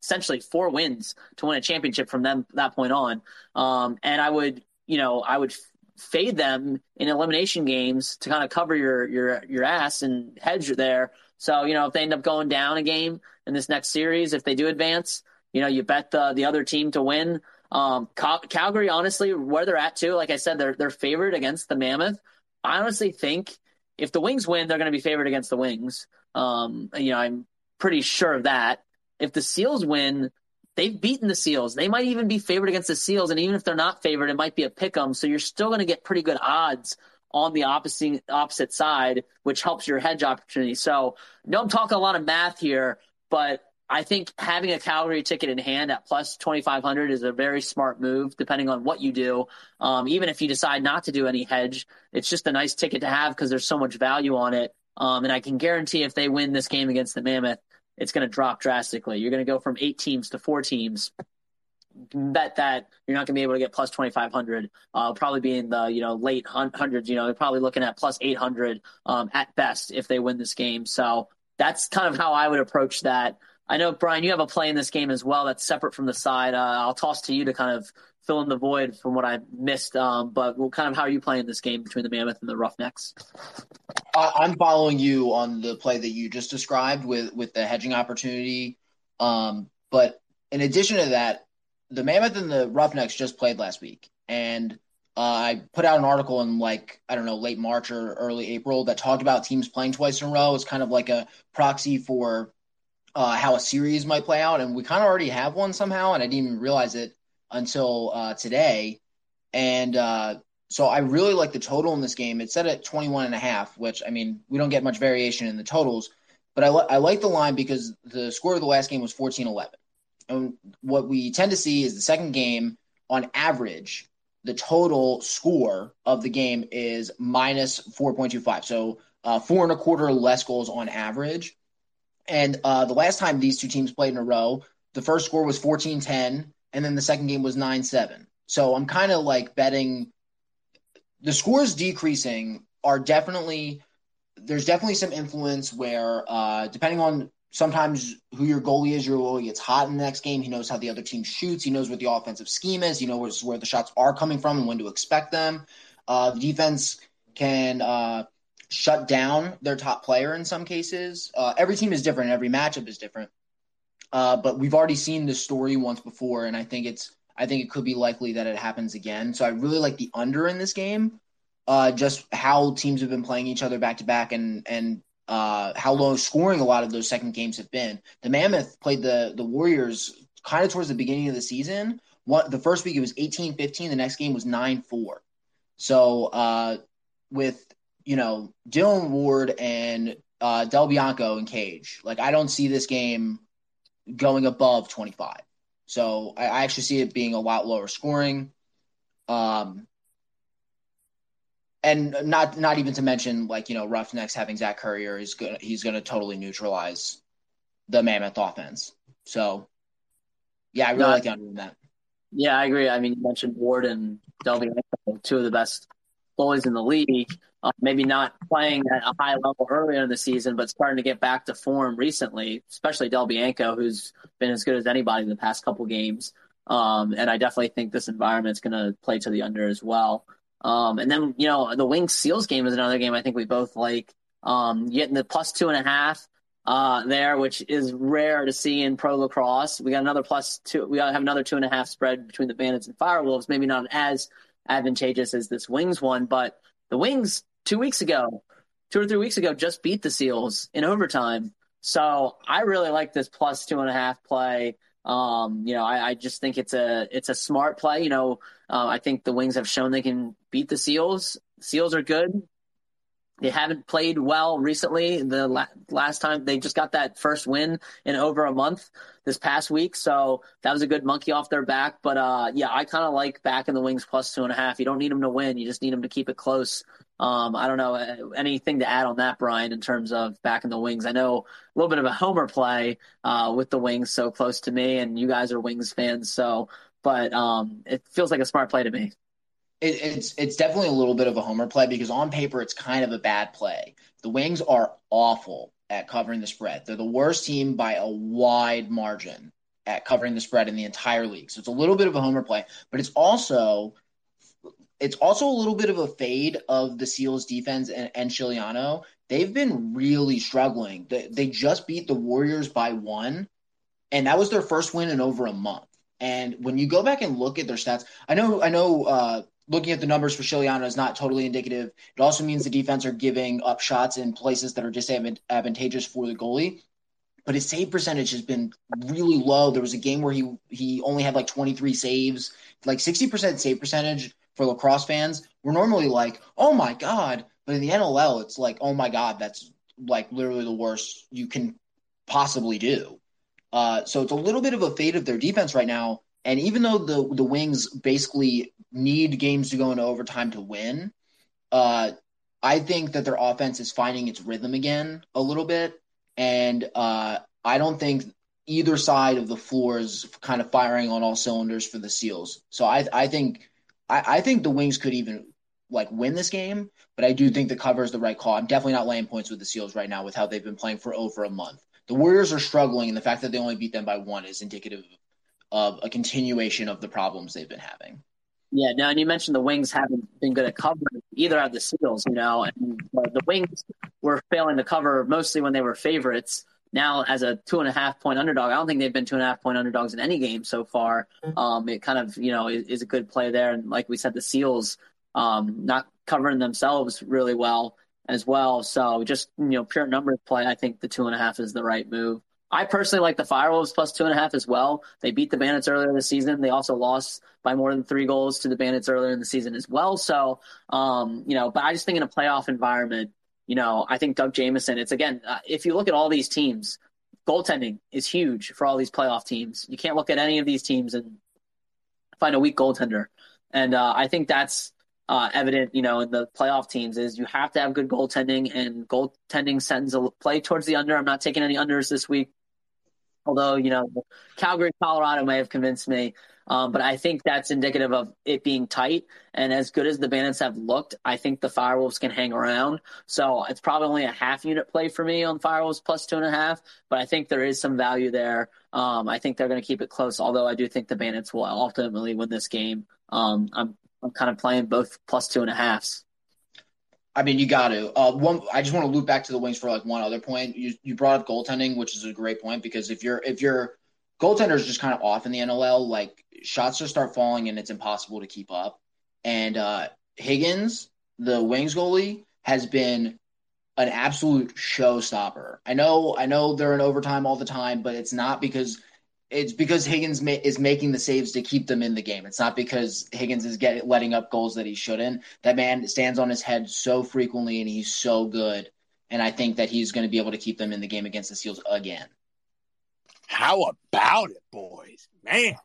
[SPEAKER 4] essentially four wins to win a championship from them that point on. Um, and I would, you know, I would fade them in elimination games to kind of cover your your your ass and hedge there. So you know, if they end up going down a game in this next series, if they do advance, you know, you bet the the other team to win. Um, Cal- Calgary, honestly, where they're at too, like I said, they're they're favored against the Mammoth. I honestly think if the Wings win, they're going to be favored against the Wings. Um, you know, I'm pretty sure of that. If the Seals win, they've beaten the Seals. They might even be favored against the Seals, and even if they're not favored, it might be a pick 'em. So you're still going to get pretty good odds on the opposite opposite side, which helps your hedge opportunity. So, no, I'm talking a lot of math here, but I think having a Calgary ticket in hand at plus 2,500 is a very smart move, depending on what you do. Um, even if you decide not to do any hedge, it's just a nice ticket to have because there's so much value on it. Um, and I can guarantee if they win this game against the Mammoth, it's going to drop drastically. You're going to go from eight teams to four teams. Bet that you're not going to be able to get plus 2,500. Uh, probably be in the you know late hundreds. You know, they're probably looking at plus 800 um, at best if they win this game. So that's kind of how I would approach that. I know, Brian, you have a play in this game as well that's separate from the side. Uh, I'll toss to you to kind of fill in the void from what I missed. Um, but what kind of how are you playing this game between the Mammoth and the Roughnecks?
[SPEAKER 3] I'm following you on the play that you just described with with the hedging opportunity. Um, but in addition to that, the Mammoth and the Roughnecks just played last week, and uh, I put out an article in like I don't know late March or early April that talked about teams playing twice in a row. It's kind of like a proxy for uh, how a series might play out, and we kind of already have one somehow, and I didn't even realize it until uh, today. And uh, so I really like the total in this game. It's set at 21 and a half, which I mean, we don't get much variation in the totals, but I, li- I like the line because the score of the last game was 14-11. And what we tend to see is the second game on average, the total score of the game is minus 4.25. So uh, four and a quarter less goals on average. And uh, the last time these two teams played in a row, the first score was 14 10, and then the second game was 9 7. So I'm kind of like betting the scores decreasing are definitely, there's definitely some influence where, uh, depending on sometimes who your goalie is, your goalie gets hot in the next game. He knows how the other team shoots. He knows what the offensive scheme is. He knows where the shots are coming from and when to expect them. Uh, the defense can uh, shut down their top player in some cases. Uh, every team is different. Every matchup is different. Uh, but we've already seen this story once before, and I think it's I think it could be likely that it happens again. So I really like the under in this game. Uh, just how teams have been playing each other back to back, and and uh, how low scoring a lot of those second games have been. The Mammoth played the the Warriors kind of towards the beginning of the season. What the first week it was 18-15, the next game was 9-4. So uh, with you know, Dillon Ward and uh, Del Bianco and Cage. Like, I don't see this game going above 25. So I, I actually see it being a lot lower scoring. Um, and not not even to mention like you know Roughnecks having Zach Currier is good. He's going to totally neutralize the Mammoth offense. So yeah, I really no, like the under in that.
[SPEAKER 4] Yeah, I agree. I mean, you mentioned Ward and Delby, two of the best goalies in the league. Uh, maybe not playing at a high level earlier in the season, but starting to get back to form recently, especially Del Bianco, who's been as good as anybody in the past couple games. Um, and I definitely think this environment's going to play to the under as well. Um, and then, you know, the Wings Seals game is another game I think we both like. Um, getting the plus two and a half uh, there, which is rare to see in pro lacrosse. We got another plus two. We have another two and a half spread between the Bandits and Firewolves. Maybe not as advantageous as this Wings one, but the Wings two weeks ago, two or three weeks ago, just beat the Seals in overtime. So I really like this plus two and a half play. Um, you know, I, I, just think it's a it's a smart play. You know, uh, I think the Wings have shown they can beat the Seals. Seals are good. They haven't played well recently. The la- last time they just got that first win in over a month this past week, so that was a good monkey off their back. But uh, yeah, I kind of like back in the Wings plus two and a half. You don't need them to win; you just need them to keep it close. Um, I don't know uh, anything to add on that, Brian, in terms of back in the Wings. I know a little bit of a homer play uh, with the Wings so close to me, and you guys are Wings fans, so but um, it feels like a smart play to me
[SPEAKER 3] it, it's it's definitely a little bit of a homer play because on paper it's kind of a bad play. The Wings are awful at covering the spread. They're the worst team by a wide margin at covering the spread in the entire league. So it's a little bit of a homer play, but it's also it's also a little bit of a fade of the Seals defense and, and Scigliano. They've been really struggling. They, they just beat the Warriors by one, and that was their first win in over a month. And when you go back and look at their stats, I know I know uh, looking at the numbers for Scigliano is not totally indicative. It also means the defense are giving up shots in places that are disadvantageous for the goalie. But his save percentage has been really low. There was a game where he he only had like 23 saves, like 60% save percentage for lacrosse fans. We're normally like, oh my god, but in the NLL, it's like, oh my god, that's like literally the worst you can possibly do. Uh, so it's a little bit of a fate of their defense right now. And even though the the Wings basically need games to go into overtime to win. Uh, I think that their offense is finding its rhythm again a little bit, and uh, I don't think either side of the floor is kind of firing on all cylinders for the Seals. So I, I think, I, I think the Wings could even like win this game, but I do think the cover is the right call. I'm definitely not laying points with the Seals right now with how they've been playing for over a month. The Warriors are struggling, and the fact that they only beat them by one is indicative of a continuation of the problems they've been having.
[SPEAKER 4] Yeah, now and you mentioned the Wings haven't been good at covering either of the Seals, you know, and the Wings were failing to cover mostly when they were favorites. Now, as a two and a half point underdog, I don't think they've been two and a half point underdogs in any game so far. Um, it kind of, you know, is, is, a good play there. And like we said, the Seals um, not covering themselves really well as well. So just, you know, pure numbers play, I think the two and a half is the right move. I personally like the Firewolves plus two and a half as well. They beat the Bandits earlier this season. They also lost by more than three goals to the Bandits earlier in the season as well. So, um, you know, but I just think in a playoff environment, you know, I think Doug Jamieson, it's again, uh, if you look at all these teams, goaltending is huge for all these playoff teams. You can't look at any of these teams and find a weak goaltender. And uh, I think that's uh, evident, you know, in the playoff teams is you have to have good goaltending, and goaltending sends a play towards the under. I'm not taking any unders this week. Although, you know, Calgary, Colorado may have convinced me. Um, but I think that's indicative of it being tight. And as good as the Bandits have looked, I think the Firewolves can hang around. So it's probably only a half unit play for me on Firewolves plus two and a half. But I think there is some value there. Um, I think they're going to keep it close, although I do think the Bandits will ultimately win this game. Um, I'm, I'm kind of playing both plus two and a halves.
[SPEAKER 3] I mean, you got to. Uh, one, I just want to loop back to the Wings for like one other point. You you brought up goaltending, which is a great point because if you're if your goaltender is just kind of off in the NLL, like shots just start falling and it's impossible to keep up. And uh, Higgins, the Wings goalie, has been an absolute showstopper. I know I know they're in overtime all the time, but it's not because it's because Higgins ma- is making the saves to keep them in the game. It's not because Higgins is getting letting up goals that he shouldn't. That man stands on his head so frequently, and he's so good. And I think that he's going to be able to keep them in the game against the Seals again.
[SPEAKER 1] How about it, boys? Man,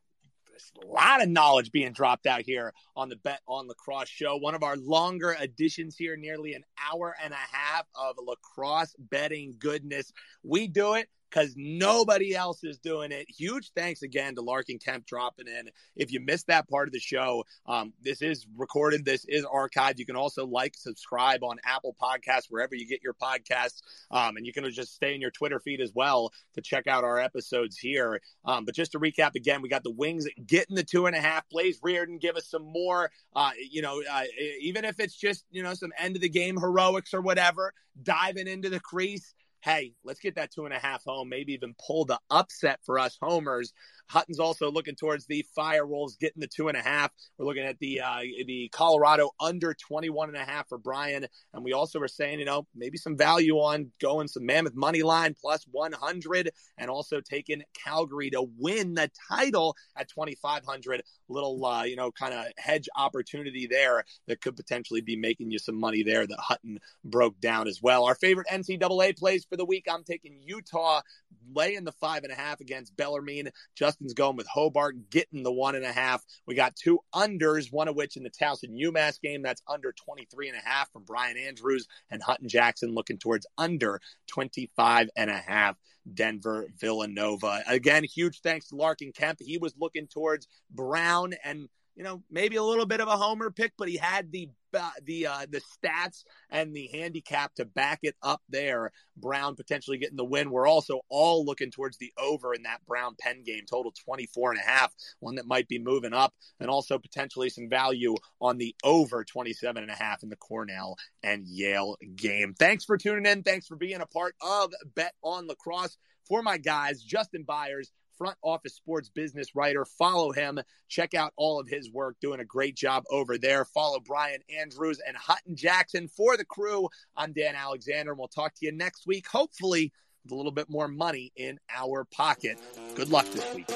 [SPEAKER 1] there's a lot of knowledge being dropped out here on the Bet on Lacrosse show. One of our longer editions here, nearly an hour and a half of lacrosse betting goodness. We do it because nobody else is doing it. Huge thanks again to Larkin Kemp dropping in. If you missed that part of the show, um, this is recorded, this is archived. You can also like, subscribe on Apple Podcasts, wherever you get your podcasts. Um, and you can just stay in your Twitter feed as well to check out our episodes here. Um, but just to recap again, we got the Wings getting the two and a half plays. Reardon, give us some more, uh, you know, uh, even if it's just, you know, some end of the game heroics or whatever, diving into the crease hey, let's get that two and a half home, maybe even pull the upset for us homers. Hutton's also looking towards the Fire Wolves getting the two and a half. We're looking at the uh, the Colorado under 21 and a half for Brian. And we also were saying, you know, maybe some value on going some Mammoth money line plus 100 and also taking Calgary to win the title at 2,500. Little, uh, you know, kind of hedge opportunity there that could potentially be making you some money there that Hutton broke down as well. Our favorite NCAA plays for the week, I'm taking Utah laying the five and a half against Bellarmine. Justin's going with Hobart, getting the one and a half. We got two unders, one of which in the Towson UMass game. That's under 23 and a half from Brian Andrews and Hutton Jackson looking towards under 25 and a half. Denver Villanova. Again, huge thanks to Larkin Kemp. He was looking towards Brown and you know, maybe a little bit of a homer pick, but he had the uh, the uh, the stats and the handicap to back it up there. Brown potentially getting the win. We're also all looking towards the over in that Brown Penn game, total 24 and a half, one that might be moving up, and also potentially some value on the over 27 and a half in the Cornell and Yale game. Thanks for tuning in. Thanks for being a part of Bet on Lacrosse. For my guys, Justin Byers, front office sports business writer. Follow him. Check out all of his work. Doing a great job over there. Follow Brian Andrews and Hutton Jackson for the crew. I'm Dan Alexander, and we'll talk to you next week, hopefully with a little bit more money in our pocket. Good luck this week.